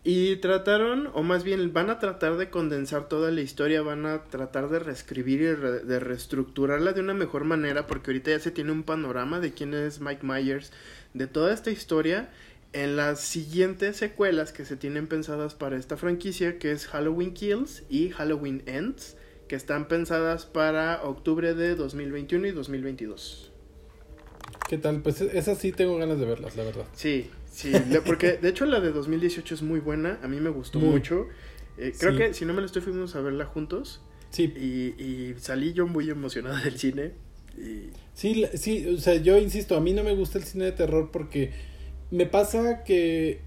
Y trataron, o más bien van a tratar de condensar toda la historia, van a tratar de reescribir y de reestructurarla de una mejor manera, porque ahorita ya se tiene un panorama de quién es Mike Myers, de toda esta historia, en las siguientes secuelas que se tienen pensadas para esta franquicia, que es Halloween Kills y Halloween Ends, que están pensadas para octubre de 2021 y 2022. ¿Qué tal? Pues esas sí tengo ganas de verlas, la verdad. Sí, sí, porque de hecho la de 2018 es muy buena, a mí me gustó mucho. Eh, creo que si no me la estoy fuimos a verla juntos. Sí. Y, y salí yo muy emocionada del cine. Y... Sí, sí, o sea, yo insisto, a mí no me gusta el cine de terror porque me pasa que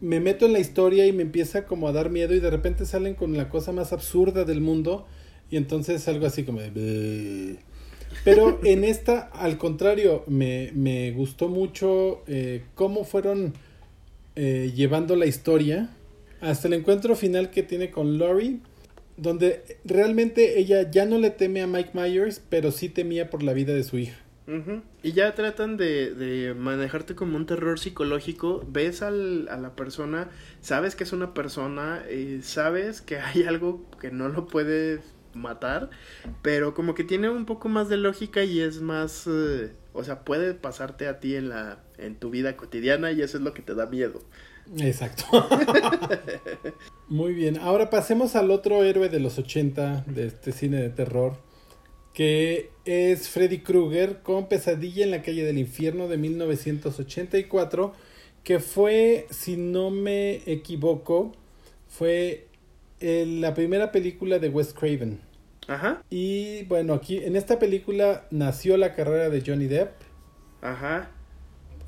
me meto en la historia y me empieza como a dar miedo y de repente salen con la cosa más absurda del mundo y entonces algo así como de... Pero en esta, al contrario, me, me gustó mucho eh, cómo fueron eh, llevando la historia hasta el encuentro final que tiene con Lori, donde realmente ella ya no le teme a Mike Myers, pero sí temía por la vida de su hija. Y ya tratan de, de, manejarte como un terror psicológico. Ves al, a la persona, sabes que es una persona, eh, sabes que hay algo que no lo puedes matar, pero como que tiene un poco más de lógica y es más, eh, o sea, puede pasarte a ti en la en tu vida cotidiana y eso es lo que te da miedo. Exacto. Muy bien, ahora pasemos al otro héroe de los 80 de este cine de terror, que es Freddy Krueger con Pesadilla en la calle del infierno de 1984, que fue, si no me equivoco, fue la primera película de Wes Craven. Ajá. Y bueno, aquí en esta película nació la carrera de Johnny Depp. Ajá.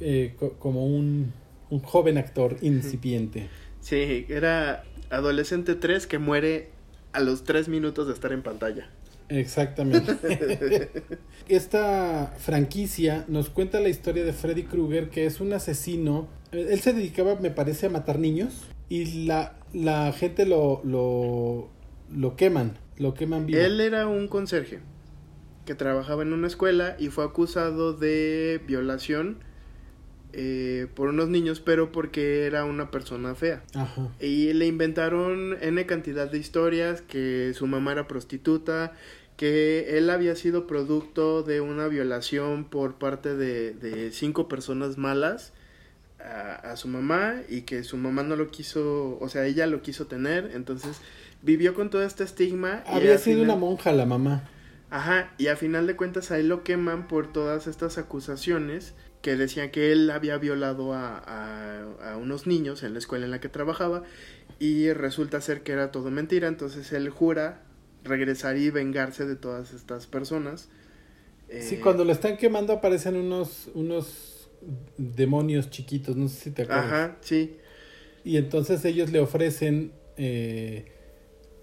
Eh, como un, un, joven actor incipiente. Sí, era adolescente 3 que muere a los 3 minutos de estar en pantalla. Exactamente. Esta franquicia nos cuenta la historia de Freddy Krueger, que es un asesino. Él se dedicaba, me parece, a matar niños y la, la gente lo, lo, lo queman, lo queman vivo. Él era un conserje que trabajaba en una escuela y fue acusado de violación eh, por unos niños, pero porque era una persona fea. Ajá. Y le inventaron N cantidad de historias, que su mamá era prostituta, que él había sido producto de una violación por parte de, de cinco personas malas a, su mamá y que su mamá no lo quiso, o sea, ella lo quiso tener, entonces vivió con todo este estigma. Había sido una monja la mamá. Ajá, y a final de cuentas ahí lo queman por todas estas acusaciones que decían que él había violado a, a, a, unos niños en la escuela en la que trabajaba y resulta ser que era todo mentira, entonces él jura regresar y vengarse de todas estas personas. Sí, cuando lo están quemando aparecen unos, unos demonios chiquitos, no sé si te acuerdas. Ajá, sí. Y entonces ellos le ofrecen eh,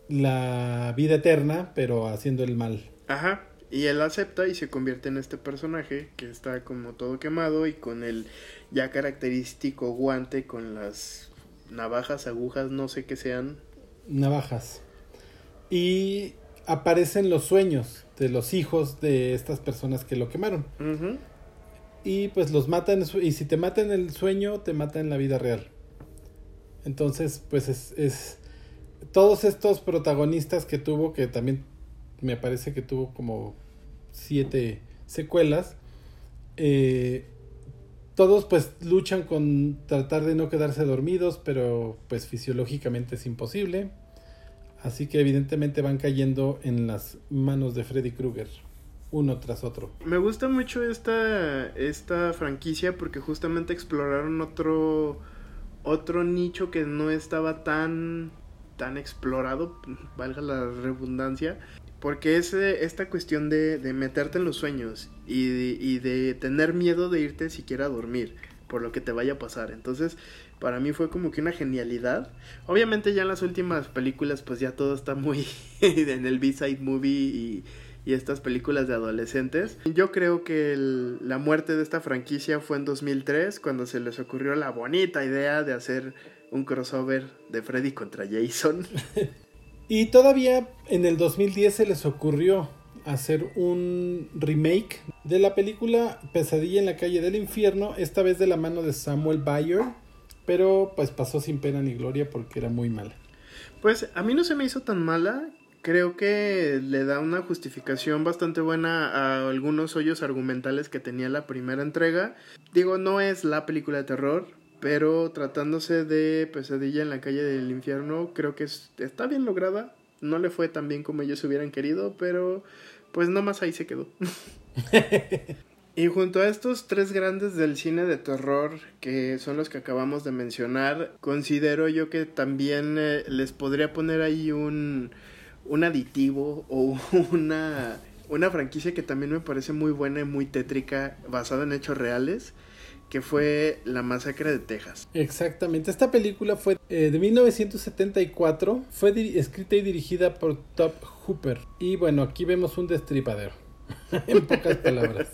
la vida eterna, pero haciendo el mal. Ajá. Y él acepta y se convierte en este personaje que está como todo quemado y con el ya característico guante con las navajas, agujas, no sé qué sean. Navajas. Y aparecen los sueños de los hijos de estas personas que lo quemaron. Y pues los matan y si te mata en el sueño te mata en la vida real. Entonces pues es, es todos estos protagonistas que tuvo que también me parece que tuvo como siete secuelas eh, todos pues luchan con tratar de no quedarse dormidos pero pues fisiológicamente es imposible así que evidentemente van cayendo en las manos de Freddy Krueger uno tras otro. Me gusta mucho esta, esta franquicia porque justamente exploraron otro, otro nicho que no estaba tan, tan explorado, valga la redundancia, porque es eh, esta cuestión de, de, meterte en los sueños y de, y de tener miedo de irte siquiera a dormir por lo que te vaya a pasar. Entonces, para mí fue como que una genialidad. Obviamente ya en las últimas películas pues ya todo está muy en el B-side movie y estas películas de adolescentes. Yo creo que la muerte de esta franquicia fue en 2003 cuando se les ocurrió la bonita idea de hacer un crossover de Freddy contra Jason. y todavía en el 2010 se les ocurrió hacer un remake de la película Pesadilla en la calle del infierno, esta vez de la mano de Samuel Bayer, pero pues pasó sin pena ni gloria porque era muy mala. Pues a mí no se me hizo tan mala, creo que le da una justificación bastante buena a algunos hoyos argumentales que tenía la primera entrega. Digo, no es la película de terror, pero tratándose de Pesadilla en la calle del infierno, creo que está bien lograda. No le fue tan bien como ellos hubieran querido, pero pues nomás ahí se quedó. y junto a estos tres grandes del cine de terror, que son los que acabamos de mencionar, considero yo que también eh, les podría poner ahí un un aditivo o una, una franquicia que también me parece muy buena y muy tétrica, basada en hechos reales, que fue La Masacre de Texas. Exactamente, esta película fue eh, de 1974, fue escrita y dirigida por Top Hooper. Y bueno, aquí vemos un destripadero, en pocas palabras.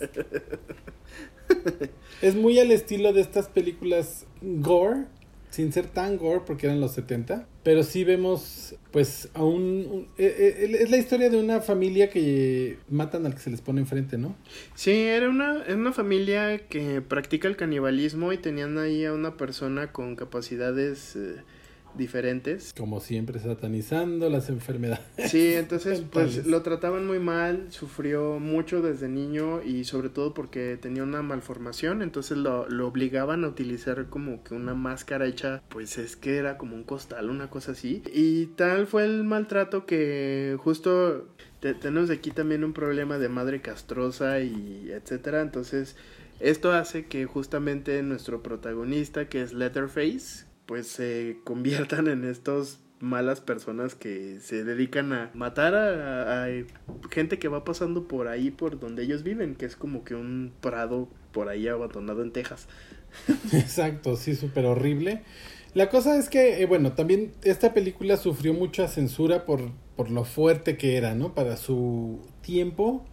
es muy al estilo de estas películas gore sin ser tan gore porque eran los 70, pero sí vemos pues a eh, eh, es la historia de una familia que matan al que se les pone enfrente, ¿no? Sí, era una, una familia que practica el canibalismo y tenían ahí a una persona con capacidades... Eh, diferentes. Como siempre, satanizando las enfermedades. Sí, entonces pues lo trataban muy mal, sufrió mucho desde niño y sobre todo porque tenía una malformación, entonces lo, lo obligaban a utilizar como que una máscara hecha, pues es que era como un costal, una cosa así. Y tal fue el maltrato que justo tenemos aquí también un problema de madre castrosa y etcétera, entonces... Esto hace que justamente nuestro protagonista, que es Letterface, pues se conviertan en estos malas personas que se dedican a matar a, gente que va pasando por ahí por donde ellos viven, que es como que un prado por ahí abandonado en Texas. Exacto, sí, súper horrible. La cosa es que, eh, bueno, también esta película sufrió mucha censura por, por lo fuerte que era, ¿no? Para su tiempo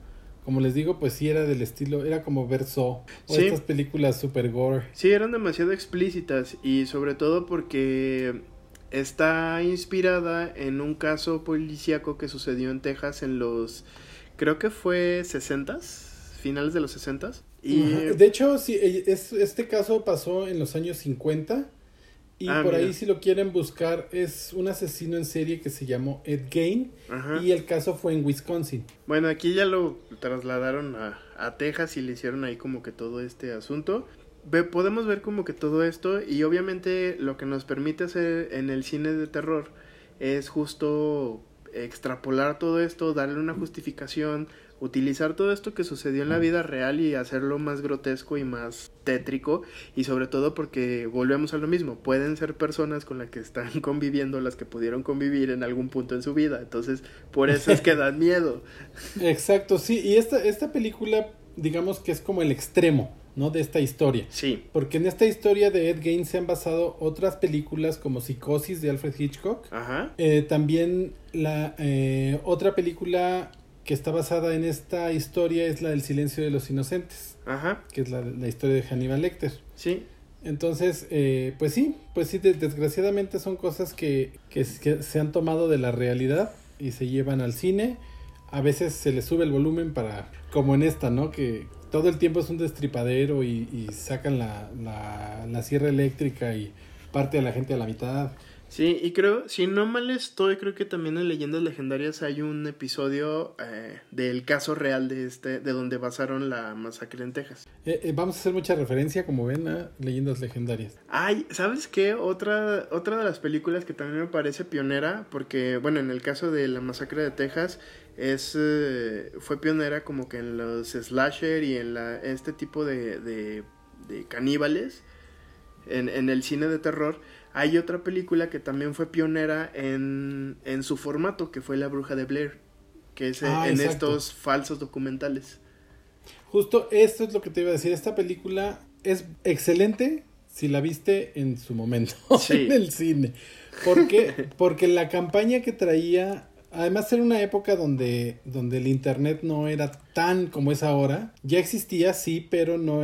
como les digo, pues sí era del estilo, era como verso o estas películas super gore. Sí, eran demasiado explícitas y sobre todo porque está inspirada en un caso policíaco que sucedió en Texas en los, creo que fue 60s, finales de los 60s. Y... De hecho, sí, e, es, este caso pasó en los años 50 y ah, por ahí si lo quieren buscar es un asesino en serie que se llamó Ed Gain y el caso fue en Wisconsin. Bueno, aquí ya lo trasladaron a, a Texas y le hicieron ahí como que todo este asunto. Podemos ver como que todo esto y obviamente lo que nos permite hacer en el cine de terror es justo extrapolar todo esto, darle una justificación, utilizar todo esto que sucedió en la vida real y hacerlo más grotesco y más tétrico y sobre todo porque volvemos a lo mismo, pueden ser personas con las que están conviviendo las que pudieron convivir en algún punto en su vida, entonces por eso es que dan miedo. Exacto, sí, y esta, esta película digamos que es como el extremo, ¿no? De esta historia. Sí. Porque en esta historia de Ed Gein se han basado otras películas como Psicosis de Alfred Hitchcock. Ajá. Eh, también la eh, otra película que está basada en esta historia es la del silencio de los inocentes. Ajá. Que es la, la historia de Hannibal Lecter. Sí. Entonces, eh, pues sí, pues sí, desgraciadamente son cosas que, que, se han tomado de la realidad y se llevan al cine. A veces se le sube el volumen para, como en esta, ¿no? Que todo el tiempo es un destripadero y, y sacan la, la, la sierra eléctrica y parte a la gente a la mitad. Sí, y creo, si no mal estoy, creo que también en Leyendas Legendarias hay un episodio eh, del caso real de este, de donde basaron la masacre en Texas. Eh, eh, vamos a hacer mucha referencia, como ven, a Leyendas Legendarias. Ay, ¿sabes qué? Otra, otra de las películas que también me parece pionera, porque, bueno, en el caso de la masacre de Texas, es fue pionera como que en los slasher y en la, este tipo de, de, de caníbales en, en el cine de terror hay otra película que también fue pionera en, su formato, que fue La Bruja de Blair, que es ah, en estos falsos documentales. Justo esto es lo que te iba a decir. Esta película es excelente si la viste en su momento, en el cine. ¿Por qué? Porque la campaña que traía, además era una época donde, donde el Internet no era tan como es ahora. Ya existía, sí, pero no,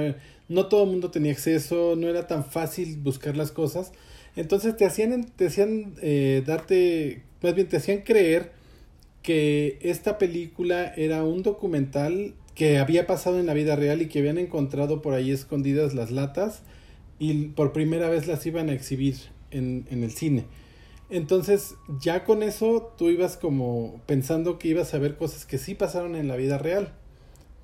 no todo el mundo tenía acceso, no era tan fácil buscar las cosas. Entonces te hacían, te hacían eh, darte, más bien te hacían creer que esta película era un documental que había pasado en la vida real y que habían encontrado por ahí escondidas las latas y por primera vez las iban a exhibir en, en el cine. Entonces ya con eso tú ibas como pensando que ibas a ver cosas que sí pasaron en la vida real.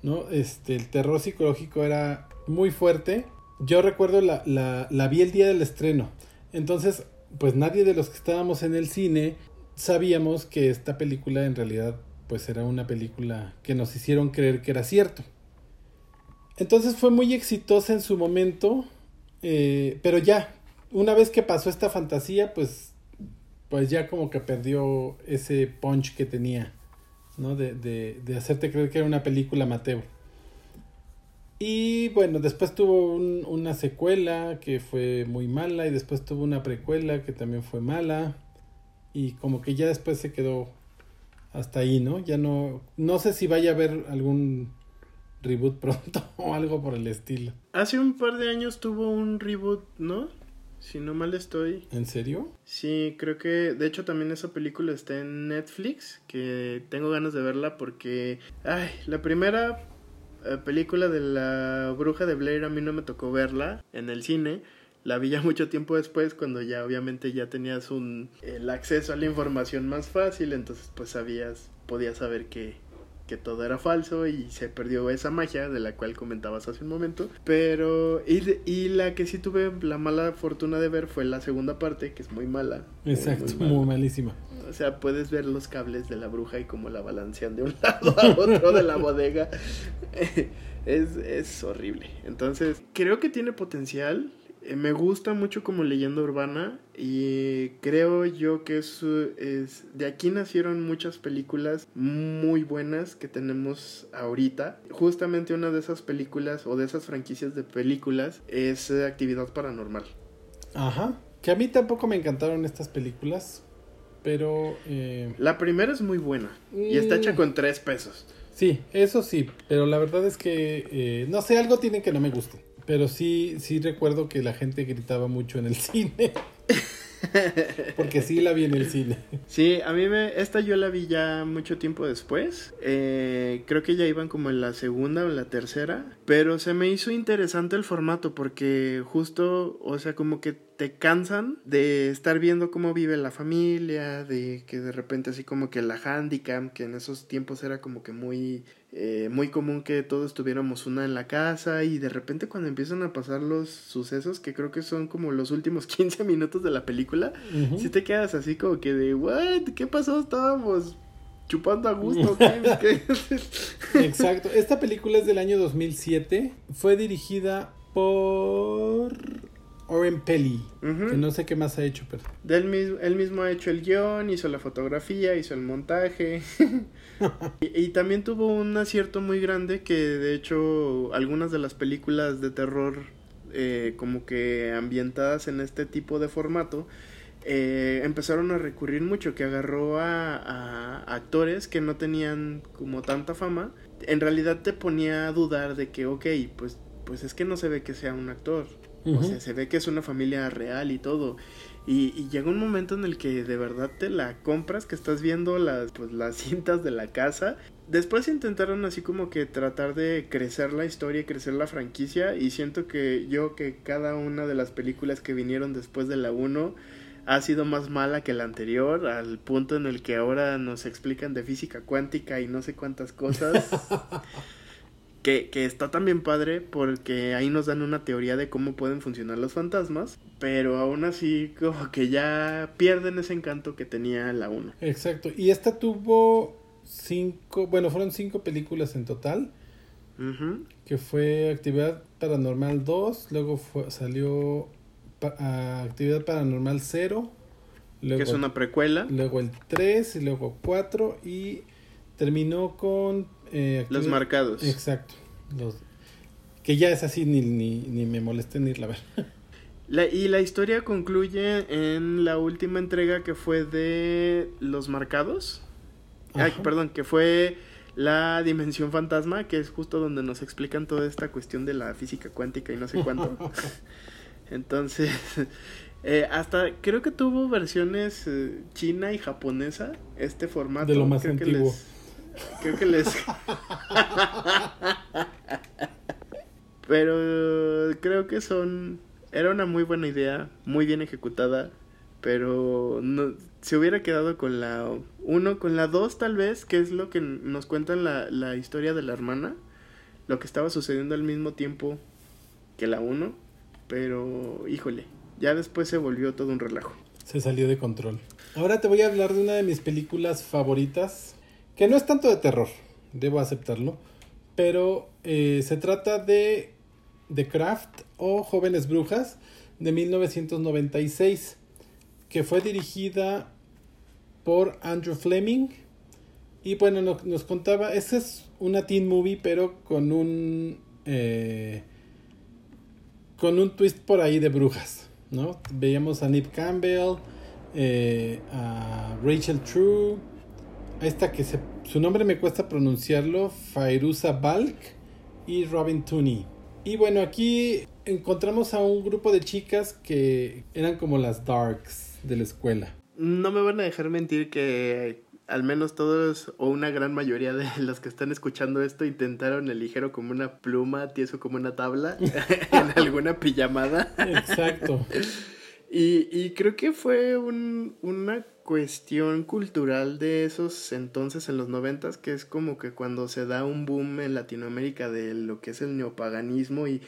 ¿no? Este, el terror psicológico era muy fuerte. Yo recuerdo la, la, la vi el día del estreno. Entonces, pues nadie de los que estábamos en el cine sabíamos que esta película en realidad pues era una película que nos hicieron creer que era cierto. Entonces fue muy exitosa en su momento, eh, pero ya, una vez que pasó esta fantasía, pues, pues ya como que perdió ese punch que tenía, ¿no? De, de, de hacerte creer que era una película Mateo. Y bueno, después tuvo una secuela que fue muy mala y después tuvo una precuela que también fue mala. Y como que ya después se quedó hasta ahí, ¿no? Ya no, no sé si vaya a haber algún reboot pronto o algo por el estilo. Hace un par de años tuvo un reboot, ¿no? Si no mal estoy. ¿En serio? Sí, creo que de hecho también esa película está en Netflix, que tengo ganas de verla porque, ay, la primera película de la bruja de Blair a mí no me tocó verla en el cine. La vi ya mucho tiempo después cuando ya obviamente ya tenías un el acceso a la información más fácil, entonces pues sabías, podías saber que que todo era falso y se perdió esa magia de la cual comentabas hace un momento. Pero, y, y la que sí tuve la mala fortuna de ver fue la segunda parte, que es muy mala. Exacto, muy, malísima. O sea, puedes ver los cables de la bruja y cómo la balancean de un lado a otro de la bodega. es, es horrible. Entonces, creo que tiene potencial. Eh, me gusta mucho como leyenda urbana y creo yo que eso es de aquí nacieron muchas películas muy buenas que tenemos ahorita. Justamente una de esas películas o de esas franquicias de películas es Actividad Paranormal. Ajá. Que a mí tampoco me encantaron estas películas, pero... Eh, la primera es muy buena y está hecha mm. con tres pesos. Sí, eso sí, pero la verdad es que, eh, no sé, algo tiene que no me guste. Pero sí, sí recuerdo que la gente gritaba mucho en el cine. Porque sí la vi en el cine. Sí, a mí me. Esta yo la vi ya mucho tiempo después. Eh, creo que ya iban como en la segunda o en la tercera. Pero se me hizo interesante el formato porque justo, o sea, como que te cansan de estar viendo cómo vive la familia, de que de repente así como que la handicam, que en esos tiempos era como que muy eh, muy común que todos tuviéramos una en la casa y de repente cuando empiezan a pasar los sucesos, que creo que son como los últimos 15 minutos de la película, si te quedas así como que de, ¿what? ¿Qué pasó? Estábamos chupando a gusto. Exacto. Esta película es del año 2007. Fue dirigida por Oren Pelly, que no sé qué más ha hecho, pero... Del mismo, él mismo ha hecho el guion, hizo la fotografía, hizo el montaje. y, también tuvo un acierto muy grande que de hecho algunas de las películas de terror eh, como que ambientadas en este tipo de formato eh, empezaron a recurrir mucho, que agarró a, a actores que no tenían como tanta fama. En realidad te ponía a dudar de que, ok, pues, pues es que no se ve que sea un actor o sea, se ve que es una familia real y todo. Y, llega un momento en el que de verdad te la compras, que estás viendo las, pues, las cintas de la casa. Después intentaron así como que tratar de crecer la historia y crecer la franquicia. Y siento que yo que cada una de las películas que vinieron después de la 1 ha sido más mala que la anterior, al punto en el que ahora nos explican de física cuántica y no sé cuántas cosas. Que, que, está también padre porque ahí nos dan una teoría de cómo pueden funcionar los fantasmas, pero aún así como que ya pierden ese encanto que tenía la 1. Exacto, y esta tuvo cinco, bueno, fueron cinco películas en total, que fue Actividad Paranormal 2, luego fue, salió Actividad Paranormal 0, luego, que es una precuela. Luego el 3 y luego 4 y terminó con eh, los marcados. Exacto. Los, que ya es así, ni, ni, ni me molesté ni irla a ver. La, y la historia concluye en la última entrega que fue de Los Marcados. Ay, perdón, que fue la Dimensión Fantasma, que es justo donde nos explican toda esta cuestión de la física cuántica y no sé cuánto. Entonces, eh, hasta creo que tuvo versiones eh, china y japonesa, este formato. De lo más antiguo. Creo que les. pero creo que son. Era una muy buena idea, muy bien ejecutada. Pero no, se hubiera quedado con la uno, con la dos tal vez, que es lo que nos cuentan la, la historia de la hermana. Lo que estaba sucediendo al mismo tiempo que la uno. Pero, híjole, ya después se volvió todo un relajo. Se salió de control. Ahora te voy a hablar de una de mis películas favoritas que no es tanto de terror, debo aceptarlo, pero eh, se trata de The Craft o Jóvenes Brujas de 1996, que fue dirigida por Andrew Fleming. Y bueno, nos, contaba, esa es una teen movie, pero con un eh, con un twist por ahí de brujas, ¿no? Veíamos a Nip Campbell, eh, a Rachel True, esta que se, su nombre me cuesta pronunciarlo, Fairuza Balk y Robin Tooney. Y bueno, aquí encontramos a un grupo de chicas que eran como las darks de la escuela. No me van a dejar mentir que al menos todos o una gran mayoría de los que están escuchando esto intentaron el ligero como una pluma, tieso como una tabla en alguna pijamada. Exacto. y, y creo que fue un, una cuestión cultural de esos entonces en los noventas que es como que cuando se da un boom en Latinoamérica de lo que es el neopaganismo y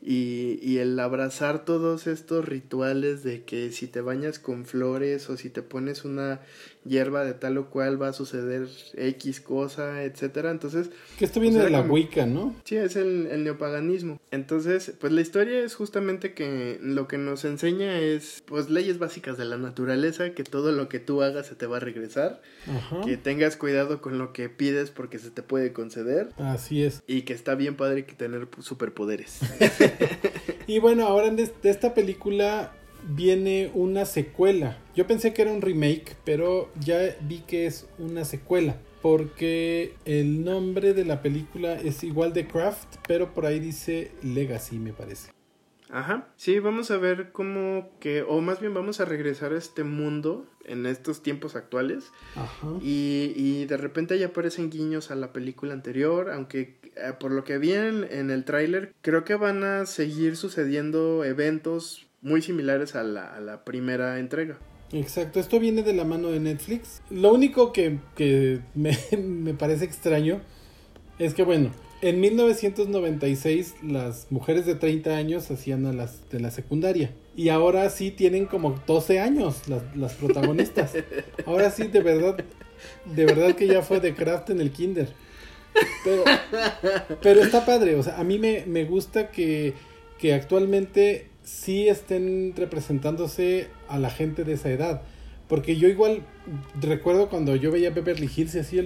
y, y, el abrazar todos estos rituales de que si te bañas con flores o si te pones una hierba de tal o cual va a suceder X cosa, etcétera. Entonces. Que esto viene de la Wicca, ¿no? Sí, es el, el, neopaganismo. Entonces, pues la historia es justamente que lo que nos enseña es, pues, leyes básicas de la naturaleza, que todo lo que tú hagas se te va a regresar. Que tengas cuidado con lo que pides porque se te puede conceder. Así es. Y que está bien padre que tener superpoderes. y bueno, ahora de esta película viene una secuela. Yo pensé que era un remake, pero ya vi que es una secuela. Porque el nombre de la película es igual de Craft, pero por ahí dice Legacy, me parece. Ajá, sí, vamos a ver cómo que, o más bien vamos a regresar a este mundo en estos tiempos actuales. Ajá. Y, y de repente ya aparecen guiños a la película anterior, aunque eh, por lo que vi en, en el tráiler, creo que van a seguir sucediendo eventos muy similares a la, a la primera entrega. Exacto, esto viene de la mano de Netflix. Lo único que, que me, me, parece extraño es que, bueno, en 1996 las mujeres de 30 años hacían a las de la secundaria. Y ahora sí tienen como 12 años las, las protagonistas. ahora sí, de verdad, de verdad que ya fue de craft en el kinder. Pero, pero está padre, o sea, a mí me, me gusta que, que actualmente sí estén representándose a la gente de esa edad. Porque yo igual recuerdo cuando yo veía Beverly Hills y así,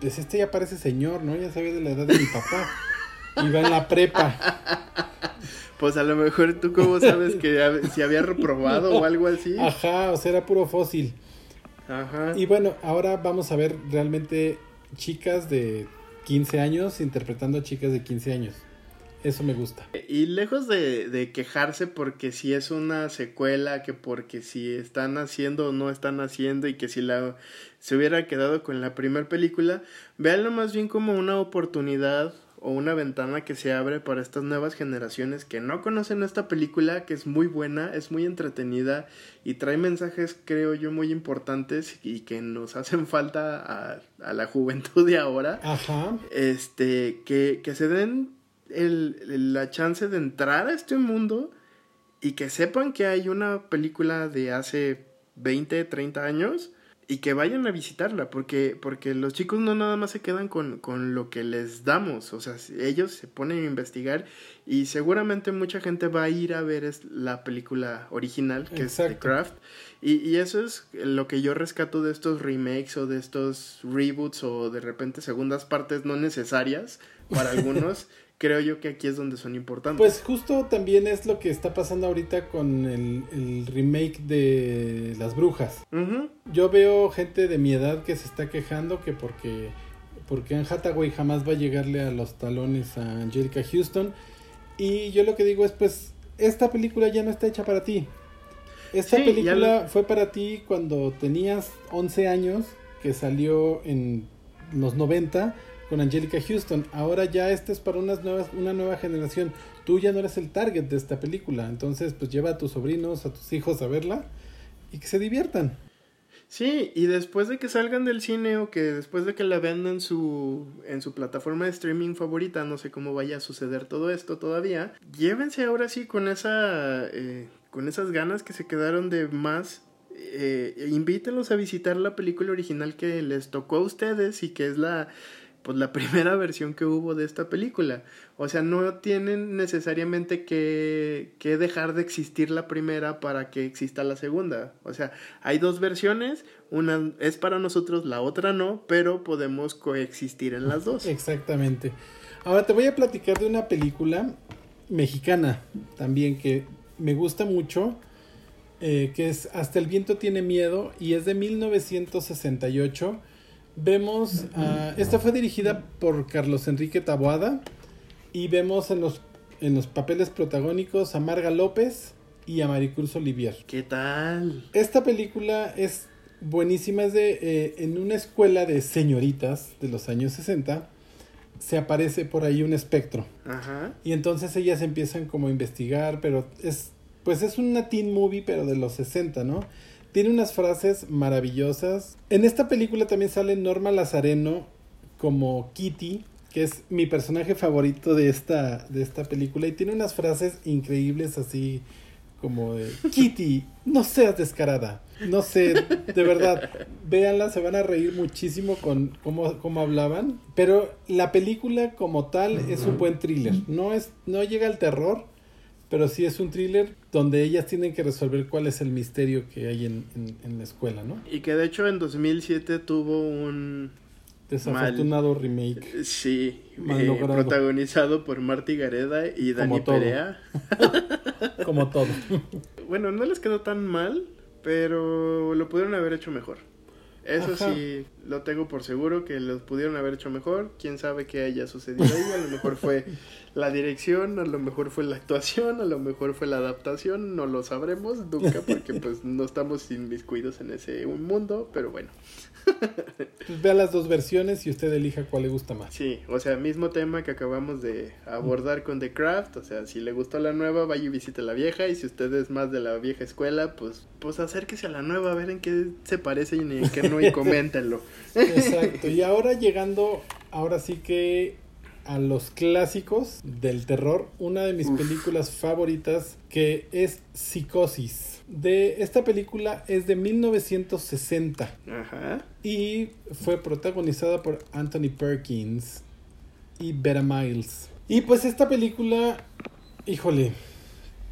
pues este ya parece señor, ¿no? Ya sabía de la edad de mi papá. Iba en la prepa. Pues a lo mejor tú cómo sabes que si había reprobado o algo así. Ajá, o sea, era puro fósil. Ajá. Y bueno, ahora vamos a ver realmente chicas de 15 años interpretando a chicas de 15 años. Eso me gusta. Y lejos de, quejarse porque si es una secuela, que porque si están haciendo o no están haciendo y que si la se hubiera quedado con la primera película, véanlo más bien como una oportunidad o una ventana que se abre para estas nuevas generaciones que no conocen esta película, que es muy buena, es muy entretenida y trae mensajes, creo yo, muy importantes y que nos hacen falta a, a la juventud de ahora. Ajá. Este, que, que se den el, la chance de entrar a este mundo y que sepan que hay una película de hace 20, 30 años y que vayan a visitarla, porque, porque los chicos no nada más se quedan con, con lo que les damos, o sea, ellos se ponen a investigar y seguramente mucha gente va a ir a ver la película original, que es The Craft, y, y, eso es lo que yo rescato de estos remakes o de estos reboots o de repente segundas partes no necesarias para algunos creo yo que aquí es donde son importantes. Pues justo también es lo que está pasando ahorita con el, remake de Las Brujas. Yo veo gente de mi edad que se está quejando que porque, porque Anne Hathaway jamás va a llegarle a los talones a Angelica Houston. Y yo lo que digo es, pues, esta película ya no está hecha para ti. Esta película fue para ti cuando tenías 11 años, que salió en los 90 con Angelica Houston. Ahora ya esta es para unas nuevas, una nueva generación. Tú ya no eres el target de esta película. Entonces, pues lleva a tus sobrinos, a tus hijos a verla y que se diviertan. Sí, y después de que salgan del cine o que después de que la vean en su, en su plataforma de streaming favorita, no sé cómo vaya a suceder todo esto todavía, llévense ahora sí con esa, eh, con esas ganas que se quedaron de más eh, invítenlos a visitar la película original que les tocó a ustedes y que es la pues la primera versión que hubo de esta película. O sea, no tienen necesariamente que, que dejar de existir la primera para que exista la segunda. O sea, hay dos versiones, una es para nosotros, la otra no, pero podemos coexistir en las dos. Exactamente. Ahora te voy a platicar de una película mexicana también que me gusta mucho, eh, que es Hasta el viento tiene miedo y es de 1968 Vemos, esta fue dirigida por Carlos Enrique Taboada y vemos en los, en los papeles protagónicos a Marga López y a Maricruz Olivier. ¿Qué tal? Esta película es buenísima, es de, eh, en una escuela de señoritas de los años 60 se aparece por ahí un espectro. Ajá. Y entonces ellas empiezan como a investigar, pero es, pues es una teen movie, pero de los 60, ¿no? Tiene unas frases maravillosas. En esta película también sale Norma Lazareno como Kitty, que es mi personaje favorito de esta, de esta película. Y tiene unas frases increíbles así como de Kitty, no seas descarada. No sé, de verdad, véanla, se van a reír muchísimo con cómo, cómo hablaban. Pero la película como tal es un buen thriller. No, es, no llega al terror, pero sí es un thriller donde ellas tienen que resolver cuál es el misterio que hay en, la escuela, ¿no? Y que de hecho en 2007 tuvo un... Desafortunado remake. Sí, eh, protagonizado por Marty Gareda y Dani Perea. Como todo. bueno, no les quedó tan mal, pero lo pudieron haber hecho mejor. Eso sí, lo tengo por seguro que lo pudieron haber hecho mejor. Quién sabe qué haya sucedido ahí. A lo mejor fue la dirección, a lo mejor fue la actuación, a lo mejor fue la adaptación. No lo sabremos nunca porque pues no estamos inmiscuidos en ese mundo. Pero bueno. Pues vea las dos versiones y usted elija cuál le gusta más. Sí, o sea, mismo tema que acabamos de abordar con The Craft, o sea, si le gustó la nueva, vaya y visite la vieja, y si usted es más de la vieja escuela, pues, pues acérquese a la nueva, a ver en qué se parece y en qué no, y coméntenlo. Exacto, y ahora llegando, ahora sí que a los clásicos del terror, una de mis películas favoritas que es Psicosis de esta película es de 1960. Ajá. Y fue protagonizada por Anthony Perkins y Betta Miles. Y pues esta película, híjole,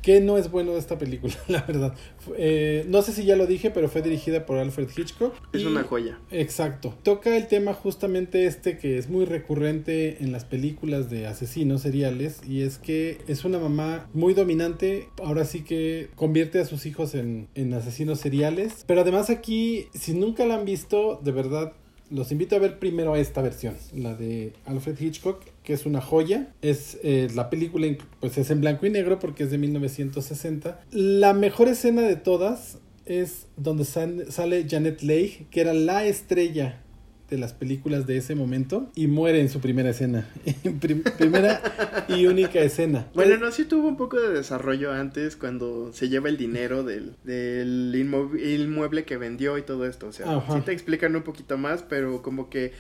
que no es bueno de esta película, la verdad. Eh, no sé si ya lo dije, pero fue dirigida por Alfred Hitchcock. Es una joya. Exacto. Toca el tema justamente este que es muy recurrente en las películas de asesinos seriales y es que es una mamá muy dominante, ahora sí que convierte a sus hijos en, en asesinos seriales. Pero además aquí, si nunca la han visto, de verdad los invito a ver primero esta versión, la de Alfred Hitchcock, que es una joya. Es eh, la película, pues es en blanco y negro porque es de 1960. La mejor escena de todas es donde sale Janet Leigh, que era la estrella de las películas de ese momento y muere en su primera escena. primera y única escena. Bueno, no, sí tuvo un poco de desarrollo antes cuando se lleva el dinero del, del inmueble que vendió y todo esto. O sea, sí te explican un poquito más, pero como que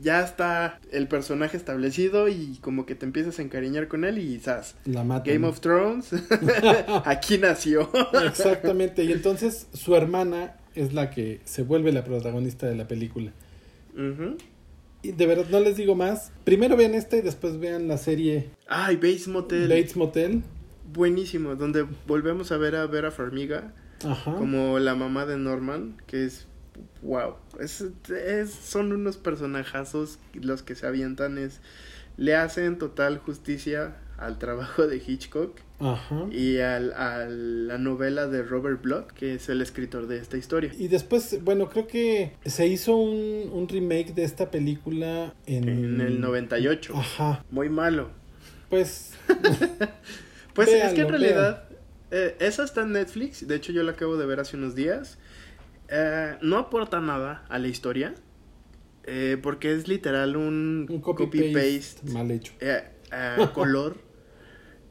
ya está el personaje establecido y como que te empiezas a encariñar con él y. La Game of Thrones, aquí nació. Exactamente, y entonces su hermana es la que se vuelve la protagonista de la película. Y de verdad, no les digo más. Primero vean esta y después vean la serie. Ay, Bates Motel. Bates Motel. Buenísimo, donde volvemos a ver a Vera Farmiga como la mamá de Norman, que es wow. Es, son unos personajazos los que se avientan, es, le hacen total justicia al trabajo de Hitchcock y al, a la novela de Robert Bloch, que es el escritor de esta historia. Y después, bueno, creo que se hizo un, un remake de esta película en... en el 98. Ajá. Muy malo. Pues... pues es que en realidad... Eh, esa está en Netflix, de hecho yo la acabo de ver hace unos días. Eh, no aporta nada a la historia. Eh, porque es literal un, copy-paste mal hecho. color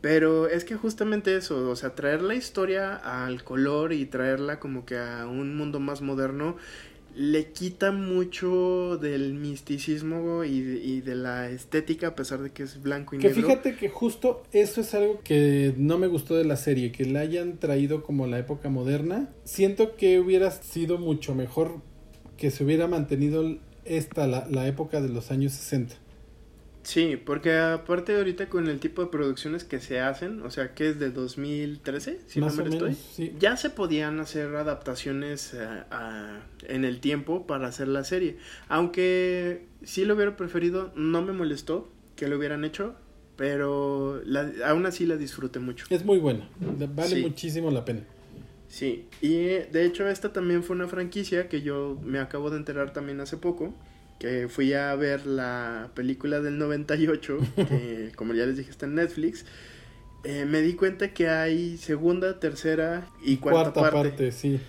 pero es que justamente eso, o sea, traer la historia al color y traerla como que a un mundo más moderno le quita mucho del misticismo y de, la estética a pesar de que es blanco y negro. Que fíjate que justo eso es algo que no me gustó de la serie, que la hayan traído como la época moderna. Siento que hubiera sido mucho mejor que se hubiera mantenido esta, la, la época de los años 60. Sí, porque aparte ahorita con el tipo de producciones que se hacen, o sea, que es de 2013, si no me estoy, ya se podían hacer adaptaciones eh, en el tiempo para hacer la serie. Aunque sí lo hubiera preferido, no me molestó que lo hubieran hecho, pero la, aún así la disfruté mucho. Es muy buena, vale muchísimo la pena. Sí, y de hecho esta también fue una franquicia que yo me acabo de enterar también hace poco que fui a ver la película del 98, que como ya les dije está en Netflix, eh, me di cuenta que hay segunda, tercera y cuarta, cuarta parte. sí.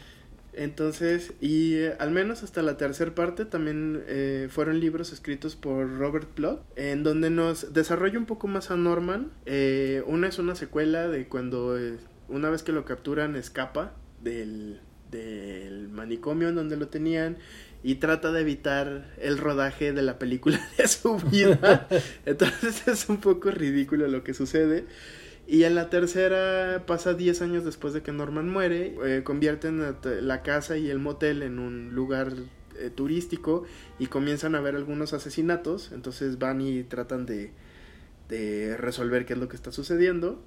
Entonces, y eh, al menos hasta la tercera parte también eh, fueron libros escritos por Robert Plot, en donde nos desarrolla un poco más a Norman. una es una secuela de cuando una vez que lo capturan escapa del, del manicomio en donde lo tenían y trata de evitar el rodaje de la película de su vida. Entonces es un poco ridículo lo que sucede. Y en la tercera pasa 10 años después de que Norman muere, eh, convierten la casa y el motel en un lugar eh, turístico y comienzan a ver algunos asesinatos, entonces van y tratan de, de resolver qué es lo que está sucediendo.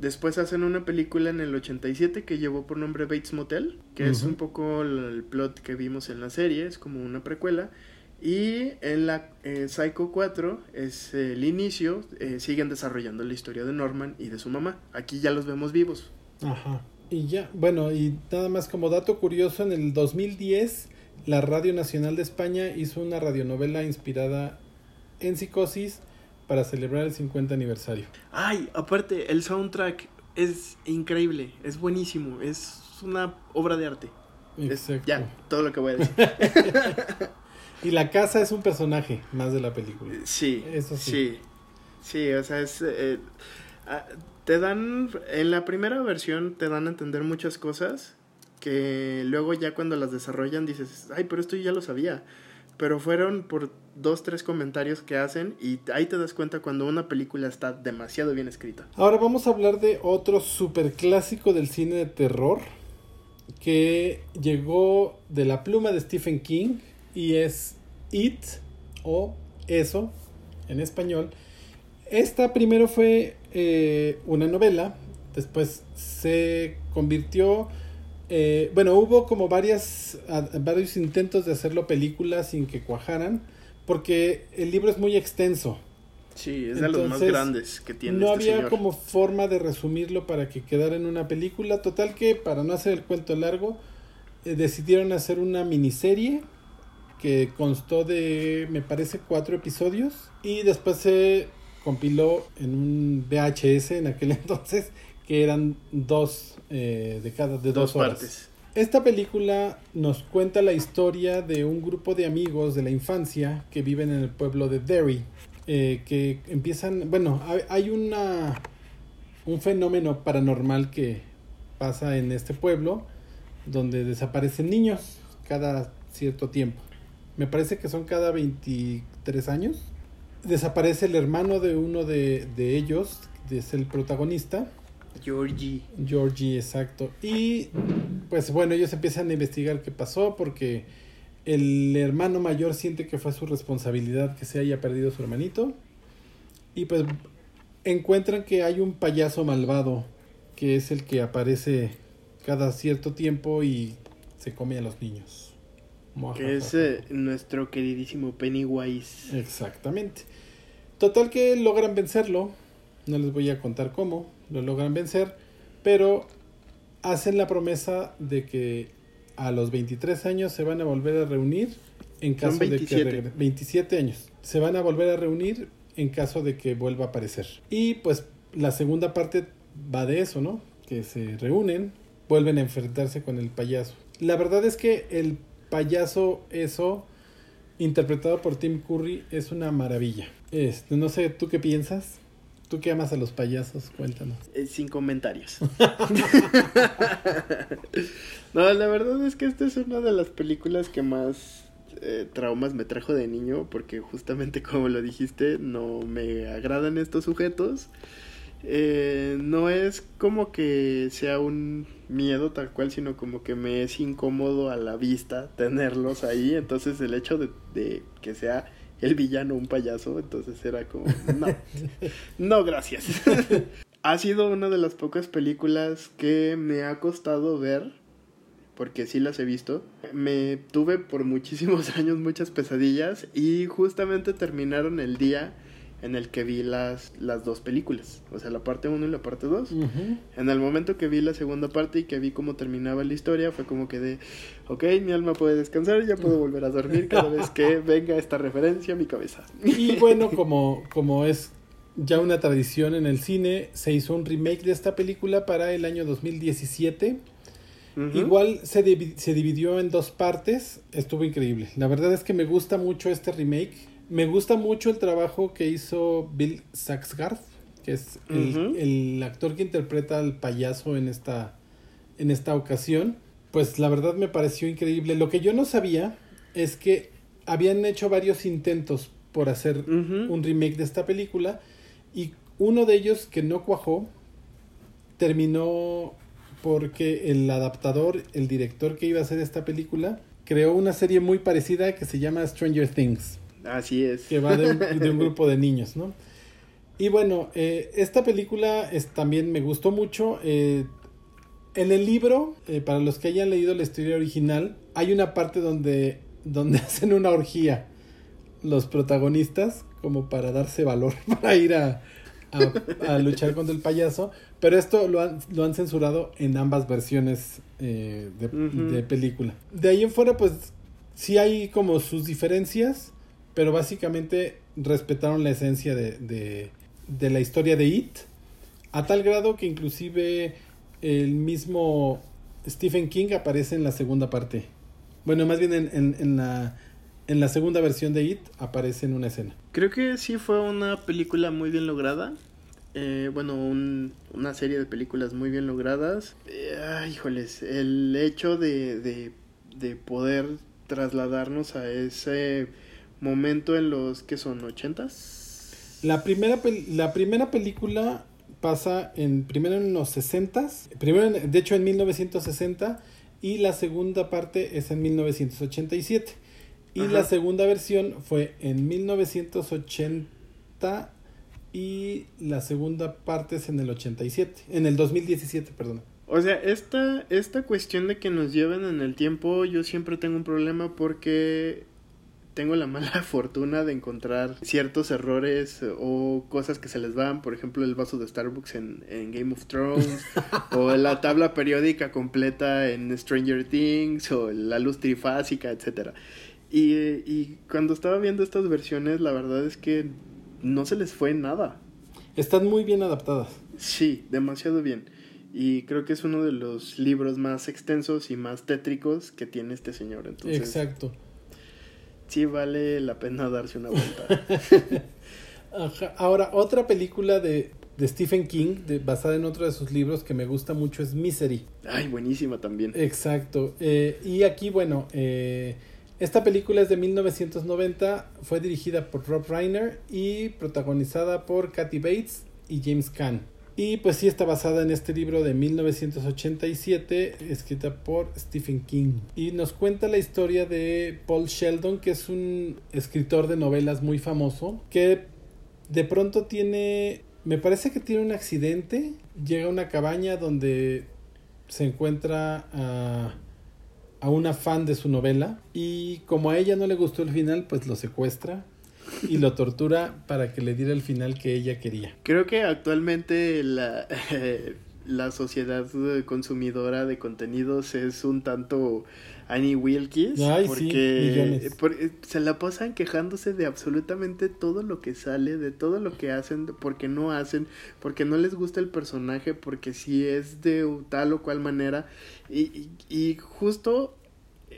Después hacen una película en el 87 que llevó por nombre Bates Motel, que es un poco el, plot que vimos en la serie, es como una precuela. Y en la eh, Psycho 4 es el inicio, eh, siguen desarrollando la historia de Norman y de su mamá. Aquí ya los vemos vivos. Ajá. Y ya, bueno, y nada más como dato curioso, en el 2010 la Radio Nacional de España hizo una radionovela inspirada en psicosis para celebrar el 50 aniversario. Ay, aparte, el soundtrack es increíble, es buenísimo, es una obra de arte. Exacto. ya, todo lo que voy a decir. y la casa es un personaje más de la película. Sí, eso sí. Sí, o sea, es... Eh, ah, te dan, en la primera versión te dan a entender muchas cosas que luego ya cuando las desarrollan dices, ay, pero esto ya lo sabía pero fueron por dos, tres comentarios que hacen y ahí te das cuenta cuando una película está demasiado bien escrita. Ahora vamos a hablar de otro super clásico del cine de terror que llegó de la pluma de Stephen King y es It o Eso en español. Esta primero fue eh, una novela, después se convirtió eh, bueno, hubo como varias, varios intentos de hacerlo película sin que cuajaran, porque el libro es muy extenso. Sí, es de los más grandes que tiene. No este había como forma de resumirlo para que quedara en una película. Total que, para no hacer el cuento largo, eh, decidieron hacer una miniserie que constó de, me parece, cuatro episodios. Y después se compiló en un VHS en aquel entonces, que eran dos eh, de cada de dos, partes. Esta película nos cuenta la historia de un grupo de amigos de la infancia que viven en el pueblo de Derry, eh, que empiezan, bueno, hay una un fenómeno paranormal que pasa en este pueblo donde desaparecen niños cada cierto tiempo. Me parece que son cada 23 años. Desaparece el hermano de uno de, de ellos, que es el protagonista, Georgie. Georgie, exacto. Y pues bueno, ellos empiezan a investigar qué pasó porque el hermano mayor siente que fue su responsabilidad que se haya perdido su hermanito. Y pues encuentran que hay un payaso malvado que es el que aparece cada cierto tiempo y se come a los niños. Que es eh, nuestro queridísimo Pennywise. Exactamente. Total que logran vencerlo. No les voy a contar cómo lo logran vencer, pero hacen la promesa de que a los 23 años se van a volver a reunir en caso de que 27 años. Se van a volver a reunir en caso de que vuelva a aparecer. Y pues la segunda parte va de eso, ¿no? Que se reúnen, vuelven a enfrentarse con el payaso. La verdad es que el payaso eso interpretado por Tim Curry es una maravilla. Este, no sé, ¿tú qué piensas? Tú que amas a los payasos, cuéntanos. Eh, sin comentarios. no, la verdad es que esta es una de las películas que más eh, traumas me trajo de niño, porque justamente como lo dijiste, no me agradan estos sujetos. Eh, no es como que sea un miedo tal cual, sino como que me es incómodo a la vista tenerlos ahí. Entonces el hecho de, que sea el villano un payaso, entonces era como, no, no, gracias. ha sido una de las pocas películas que me ha costado ver, porque sí las he visto. Me tuve por muchísimos años muchas pesadillas y justamente terminaron el día en el que vi las, las dos películas, o sea, la parte 1 y la parte 2. En el momento que vi la segunda parte y que vi cómo terminaba la historia, fue como que de, ok, mi alma puede descansar, ya puedo volver a dormir cada vez que venga esta referencia a mi cabeza. Y bueno, como, como es ya una tradición en el cine, se hizo un remake de esta película para el año 2017. Igual se, se dividió en dos partes, estuvo increíble. La verdad es que me gusta mucho este remake me gusta mucho el trabajo que hizo Bill Saxgard, que es el, actor que interpreta al payaso en esta, en esta ocasión. Pues la verdad me pareció increíble. Lo que yo no sabía es que habían hecho varios intentos por hacer un remake de esta película y uno de ellos que no cuajó terminó porque el adaptador, el director que iba a hacer esta película, creó una serie muy parecida que se llama Stranger Things. Así es. Que va de un, grupo de niños, ¿no? Y bueno, eh, esta película es, también me gustó mucho. Eh, en el libro, eh, para los que hayan leído la historia original, hay una parte donde, donde hacen una orgía los protagonistas, como para darse valor para ir a, a, luchar contra el payaso. Pero esto lo han, lo han censurado en ambas versiones de, de película. De ahí en fuera, pues sí hay como sus diferencias pero básicamente respetaron la esencia de, de, la historia de It, a tal grado que inclusive el mismo Stephen King aparece en la segunda parte. Bueno, más bien en, en, la, en la segunda versión de It aparece en una escena. Creo que sí fue una película muy bien lograda. Eh, bueno, una serie de películas muy bien logradas. Eh, híjoles, el hecho de, de, de poder trasladarnos a ese momento en los que son ochentas. La primera, la primera película pasa en primero en los sesentas, primero de hecho en 1960 y la segunda parte es en 1987 y la segunda versión fue en 1980 y la segunda parte es en el 87, en el 2017, perdón. O sea, esta, esta cuestión de que nos lleven en el tiempo, yo siempre tengo un problema porque tengo la mala fortuna de encontrar ciertos errores o cosas que se les van, por ejemplo el vaso de Starbucks en, Game of Thrones o la tabla periódica completa en Stranger Things o la luz trifásica, etcétera. Y, y cuando estaba viendo estas versiones, la verdad es que no se les fue nada. Están muy bien adaptadas. Sí, demasiado bien. Y creo que es uno de los libros más extensos y más tétricos que tiene este señor. Entonces, Exacto sí vale la pena darse una vuelta. Ahora, otra película de, de Stephen King, de, basada en otro de sus libros que me gusta mucho, es Misery. Ay, buenísima también. Exacto. Eh, y aquí, bueno, eh, esta película es de 1990, fue dirigida por Rob Reiner y protagonizada por Kathy Bates y James Caan. Y pues sí está basada en este libro de 1987, escrita por Stephen King. Y nos cuenta la historia de Paul Sheldon, que es un escritor de novelas muy famoso, que de pronto tiene, me parece que tiene un accidente, llega a una cabaña donde se encuentra a, a una fan de su novela y como a ella no le gustó el final, pues lo secuestra y lo tortura para que le diera el final que ella quería. Creo que actualmente la, la sociedad consumidora de contenidos es un tanto Annie Wilkes porque, porque, se la pasan quejándose de absolutamente todo lo que sale, de todo lo que hacen, porque no hacen, porque no les gusta el personaje, porque si es de tal o cual manera y, y justo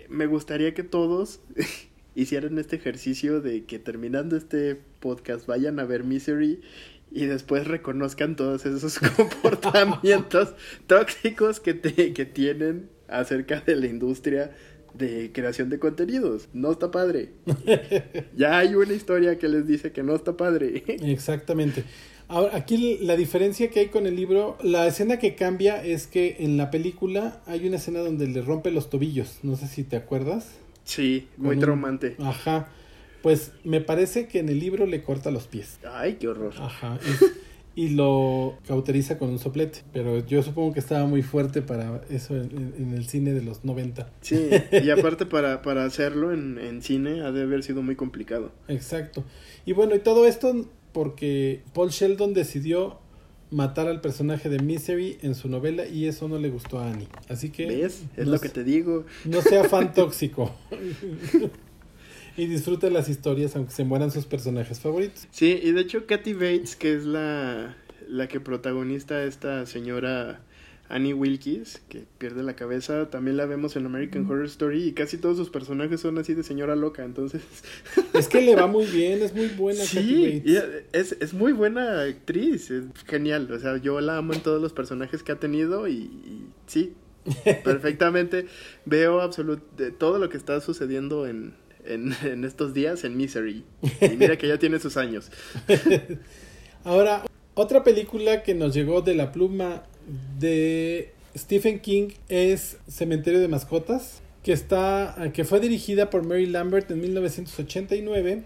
me gustaría que todos hicieran este ejercicio de que terminando este podcast vayan a ver Misery y después reconozcan todos esos comportamientos tóxicos que, te, que tienen acerca de la industria de creación de contenidos. No está padre. ya hay una historia que les dice que no está padre. Exactamente. Ahora, aquí la diferencia que hay con el libro, la escena que cambia es que en la película hay una escena donde le rompe los tobillos, no sé si te acuerdas. Sí, muy traumante. Ajá. Pues me parece que en el libro le corta los pies. Ay, qué horror. Ajá. Y, lo cauteriza con un soplete. Pero yo supongo que estaba muy fuerte para eso en, el cine de los 90. Sí, y aparte para, para hacerlo en, en cine ha de haber sido muy complicado. Exacto. Y bueno, y todo esto porque Paul Sheldon decidió matar al personaje de Misery en su novela y eso no le gustó a Annie. Así que... ¿Ves? Es lo que te digo. No sea fan tóxico. y disfrute las historias aunque se mueran sus personajes favoritos. Sí, y de hecho Kathy Bates, que es la, la que protagoniza esta señora Annie Wilkes, que pierde la cabeza, también la vemos en American Horror Story y casi todos sus personajes son así de señora loca, entonces... Es que le va muy bien, es muy buena. Sí, es, es muy buena actriz, es genial, o sea, yo la amo en todos los personajes que ha tenido y, sí, perfectamente veo absolutamente todo lo que está sucediendo en, en, en, estos días en Misery. Y mira que ya tiene sus años. Ahora, otra película que nos llegó de la pluma de Stephen King es Cementerio de Mascotas, que, está, que fue dirigida por Mary Lambert en 1989.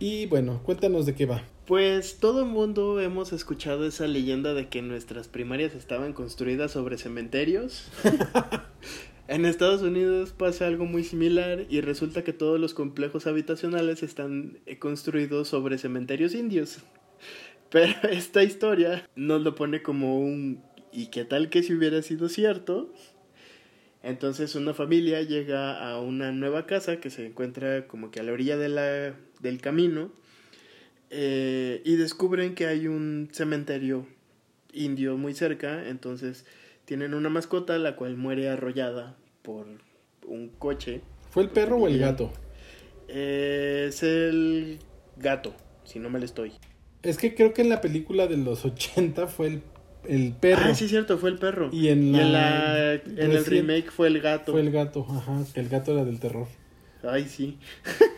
Y bueno, cuéntanos de qué va. Pues todo el mundo hemos escuchado esa leyenda de que nuestras primarias estaban construidas sobre cementerios. en Estados Unidos pasa algo muy similar y resulta que todos los complejos habitacionales están construidos sobre cementerios indios. Pero esta historia nos lo pone como un... ¿Y qué tal que si hubiera sido cierto? Entonces una familia llega a una nueva casa que se encuentra como que a la orilla de la, del camino eh, y descubren que hay un cementerio indio muy cerca, entonces tienen una mascota la cual muere arrollada por un coche. ¿Fue el perro o el gato? Eh, es el gato, si no me le estoy. Es que creo que en la película de los 80 fue el, el perro. Ah, sí, cierto, fue el perro. Y en, la, en, el remake fue el gato. Fue el gato, ajá, el gato era del terror. Ay, sí.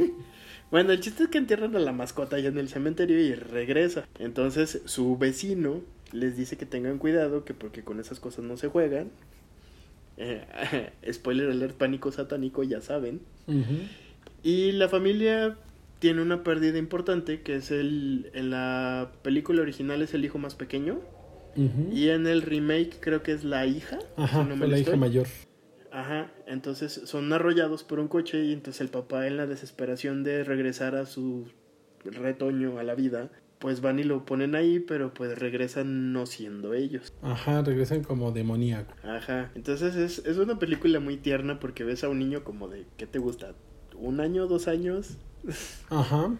bueno, el chiste es que entierran a la mascota allá en el cementerio y regresa. Entonces su vecino les dice que tengan cuidado, que porque con esas cosas no se juegan. Eh, spoiler alert, pánico satánico, ya saben. Y la familia tiene una pérdida importante que es el en la película original es el hijo más pequeño y en el remake creo que es la hija Ajá, fue la hija mayor Ajá, entonces son arrollados por un coche y entonces el papá en la desesperación de regresar a su retoño a la vida, pues van y lo ponen ahí, pero pues regresan no siendo ellos. Ajá, regresan como demoníaco. Ajá, entonces es, es una película muy tierna porque ves a un niño como de, ¿qué te gusta? ¿Un año, dos años? Ajá.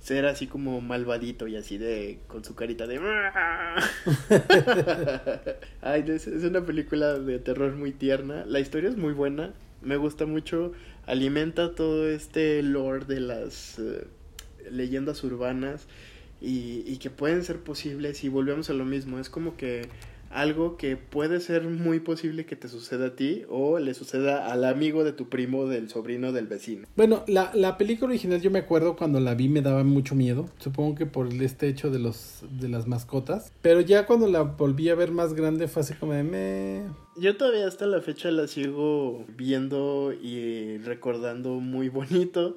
Ser así como malvadito y así de. con su carita de. Ay, es, una película de terror muy tierna. La historia es muy buena. Me gusta mucho. Alimenta todo este lore de las eh, leyendas urbanas. Y, y que pueden ser posibles. Y volvemos a lo mismo. Es como que algo que puede ser muy posible que te suceda a ti o le suceda al amigo de tu primo, del sobrino, del vecino. Bueno, la, la película original yo me acuerdo cuando la vi me daba mucho miedo, supongo que por este hecho de los de las mascotas, pero ya cuando la volví a ver más grande fue así como de me... Yo todavía hasta la fecha la sigo viendo y recordando muy bonito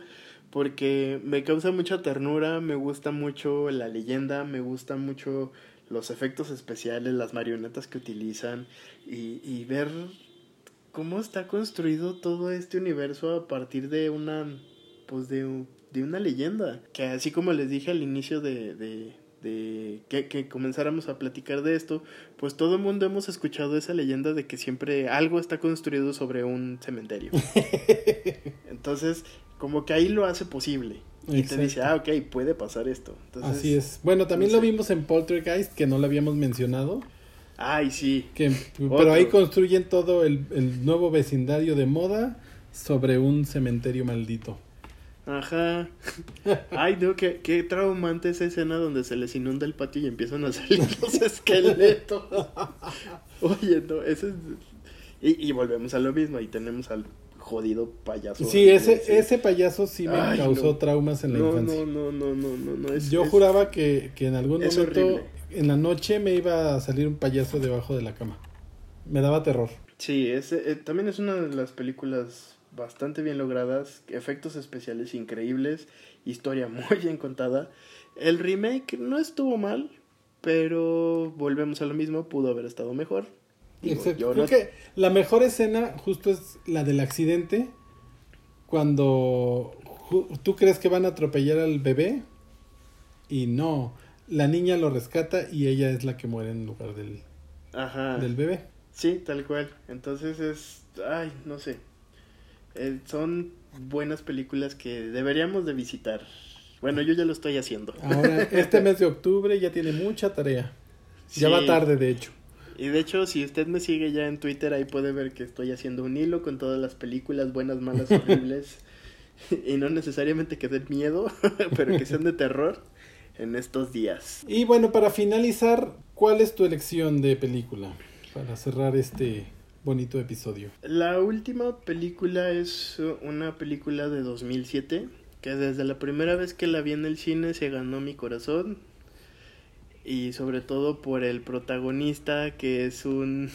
porque me causa mucha ternura, me gusta mucho la leyenda, me gusta mucho los efectos especiales, las marionetas que utilizan y, y ver cómo está construido todo este universo a partir de una pues de, de una leyenda. Que así como les dije al inicio de, de, de que, que, comenzáramos a platicar de esto pues todo el mundo hemos escuchado esa leyenda de que siempre algo está construido sobre un cementerio. Entonces como que ahí lo hace posible y te dice, ah, ok, puede pasar esto. Así es. Bueno, también lo vimos en Poltergeist, que no lo habíamos mencionado. Ay, sí. Que, pero ahí construyen todo el, el, nuevo vecindario de moda sobre un cementerio maldito. Ajá. Ay, no, qué, qué traumante esa escena donde se les inunda el patio y empiezan a salir los esqueletos. Oye, no, ese es... Y, y volvemos a lo mismo, ahí tenemos al jodido payaso. Sí, ese, ese payaso sí me causó traumas en la infancia. No, no, no, no, no, Yo juraba que, en algún momento en la noche me iba a salir un payaso debajo de la cama. Me daba terror. Sí, ese, eh, también es una de las películas bastante bien logradas, efectos especiales increíbles, historia muy bien contada. El remake no estuvo mal, pero volvemos a lo mismo, pudo haber estado mejor. Exacto. Creo que la mejor escena justo es la del accidente, cuando tú crees que van a atropellar al bebé y no, la niña lo rescata y ella es la que muere en lugar del, del bebé. Sí, tal cual. Entonces es, ay, no sé. Eh, son buenas películas que deberíamos de visitar. Bueno, yo ya lo estoy haciendo. Ahora, este mes de octubre ya tiene mucha tarea. Ya va tarde, de hecho. Y de hecho, si usted me sigue ya en Twitter, ahí puede ver que estoy haciendo un hilo con todas las películas buenas, malas, horribles. y no necesariamente que den miedo, pero que sean de terror en estos días. Y bueno, para finalizar, ¿cuál es tu elección de película? Para cerrar este bonito episodio. La última película es una película de 2007 que desde la primera vez que la vi en el cine se ganó mi corazón y sobre todo por el protagonista que es un,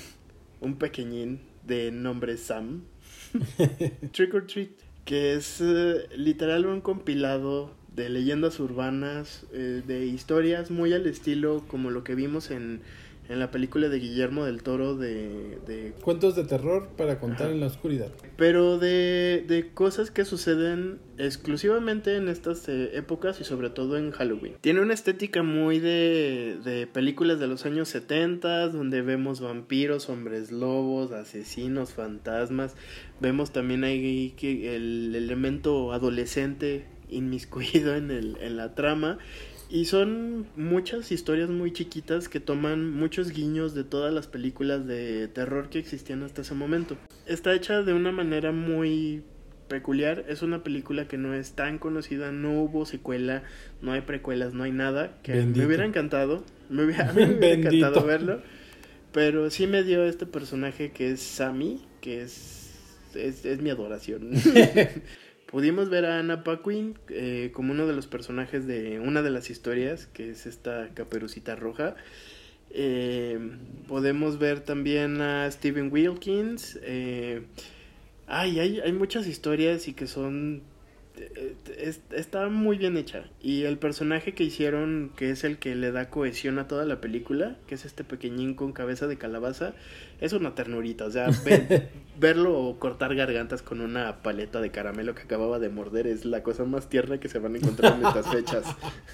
un pequeñín de nombre Sam. Trick or Treat, que es eh, literal un compilado de leyendas urbanas, eh, de historias muy al estilo como lo que vimos en en la película de Guillermo del Toro de... Cuentos de terror para contar en la oscuridad. Pero de, de cosas que suceden exclusivamente en estas eh, épocas y sobre todo en Halloween. Tiene una estética muy de, de películas de los años 70 donde vemos vampiros, hombres lobos, asesinos, fantasmas. Vemos también ahí que el elemento adolescente inmiscuido en, el, en la trama y son muchas historias muy chiquitas que toman muchos guiños de todas las películas de terror que existían hasta ese momento. Está hecha de una manera muy peculiar. Es una película que no es tan conocida, no hubo secuela, no hay precuelas, no hay nada. Que me hubiera encantado, me hubiera, encantado verlo. Pero sí me dio este personaje que es Sammy, que es, es, es mi adoración. Pudimos ver a Anna Paquin eh, como uno de los personajes de una de las historias, que es esta caperucita roja. Eh, podemos ver también a Steven Wilkins. Eh, ay, hay, hay muchas historias y que son está muy bien hecha. Y el personaje que hicieron, que es el que le da cohesión a toda la película, que es este pequeñín con cabeza de calabaza, es una ternurita. O sea, verlo cortar gargantas con una paleta de caramelo que acababa de morder es la cosa más tierna que se van a encontrar en estas fechas.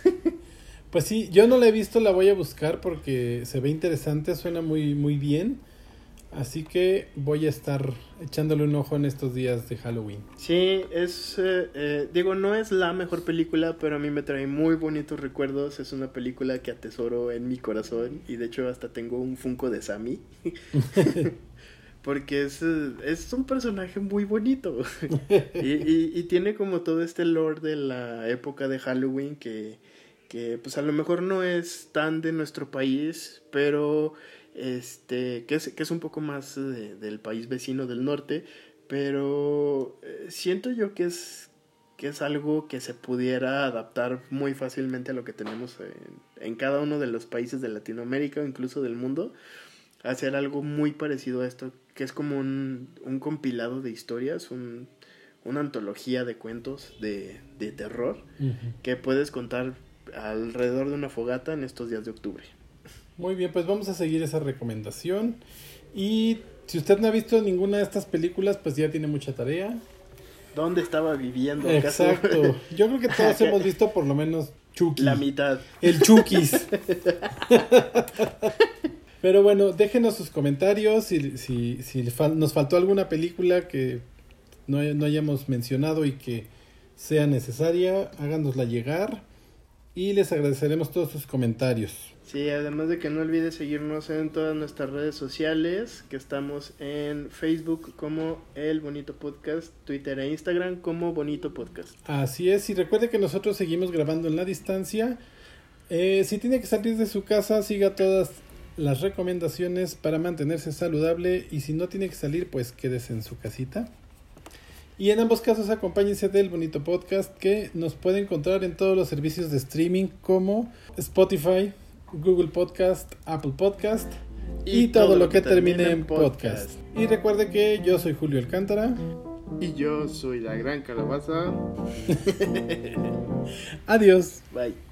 Pues sí, yo no la he visto, la voy a buscar porque se ve interesante, suena muy, muy bien. Así que voy a estar echándole un ojo en estos días de Halloween. Sí, es, eh, eh, digo, no es la mejor película, pero a mí me trae muy bonitos recuerdos. Es una película que atesoro en mi corazón y de hecho hasta tengo un Funko de Sammy. Porque es, es un personaje muy bonito. y, y, tiene como todo este lore de la época de Halloween que, que pues a lo mejor no es tan de nuestro país, pero este, que es, que es un poco más del país vecino del norte, pero eh, siento yo que es, que es algo que se pudiera adaptar muy fácilmente a lo que tenemos en, en cada uno de los países de Latinoamérica o incluso del mundo, hacer algo muy parecido a esto, que es como un, un compilado de historias, un, una antología de cuentos de, de terror que puedes contar alrededor de una fogata en estos días de octubre. Muy bien, pues vamos a seguir esa recomendación. Y si usted no ha visto ninguna de estas películas, pues ya tiene mucha tarea. ¿Dónde estaba viviendo? Exacto. Yo creo que todos hemos visto por lo menos Chucky. La mitad. El Chukis. Pero bueno, déjenos sus comentarios si, si, si nos faltó alguna película que no, no hayamos mencionado y que sea necesaria, háganosla llegar y les agradeceremos todos sus comentarios. Sí, además de que no olvides seguirnos en todas nuestras redes sociales, que estamos en Facebook como El Bonito Podcast, Twitter e Instagram como Bonito Podcast. Así es, y recuerde que nosotros seguimos grabando en la distancia. Eh, si tiene que salir de su casa, siga todas las recomendaciones para mantenerse saludable y si no tiene que salir, pues quédese en su casita. Y en ambos casos acompáñense del bonito podcast que nos puede encontrar en todos los servicios de streaming como Spotify, Google Podcast, Apple Podcast y, todo, lo que, termine en podcast. Y recuerde que yo soy Julio Alcántara. Y yo soy la gran calabaza. Adiós. Bye.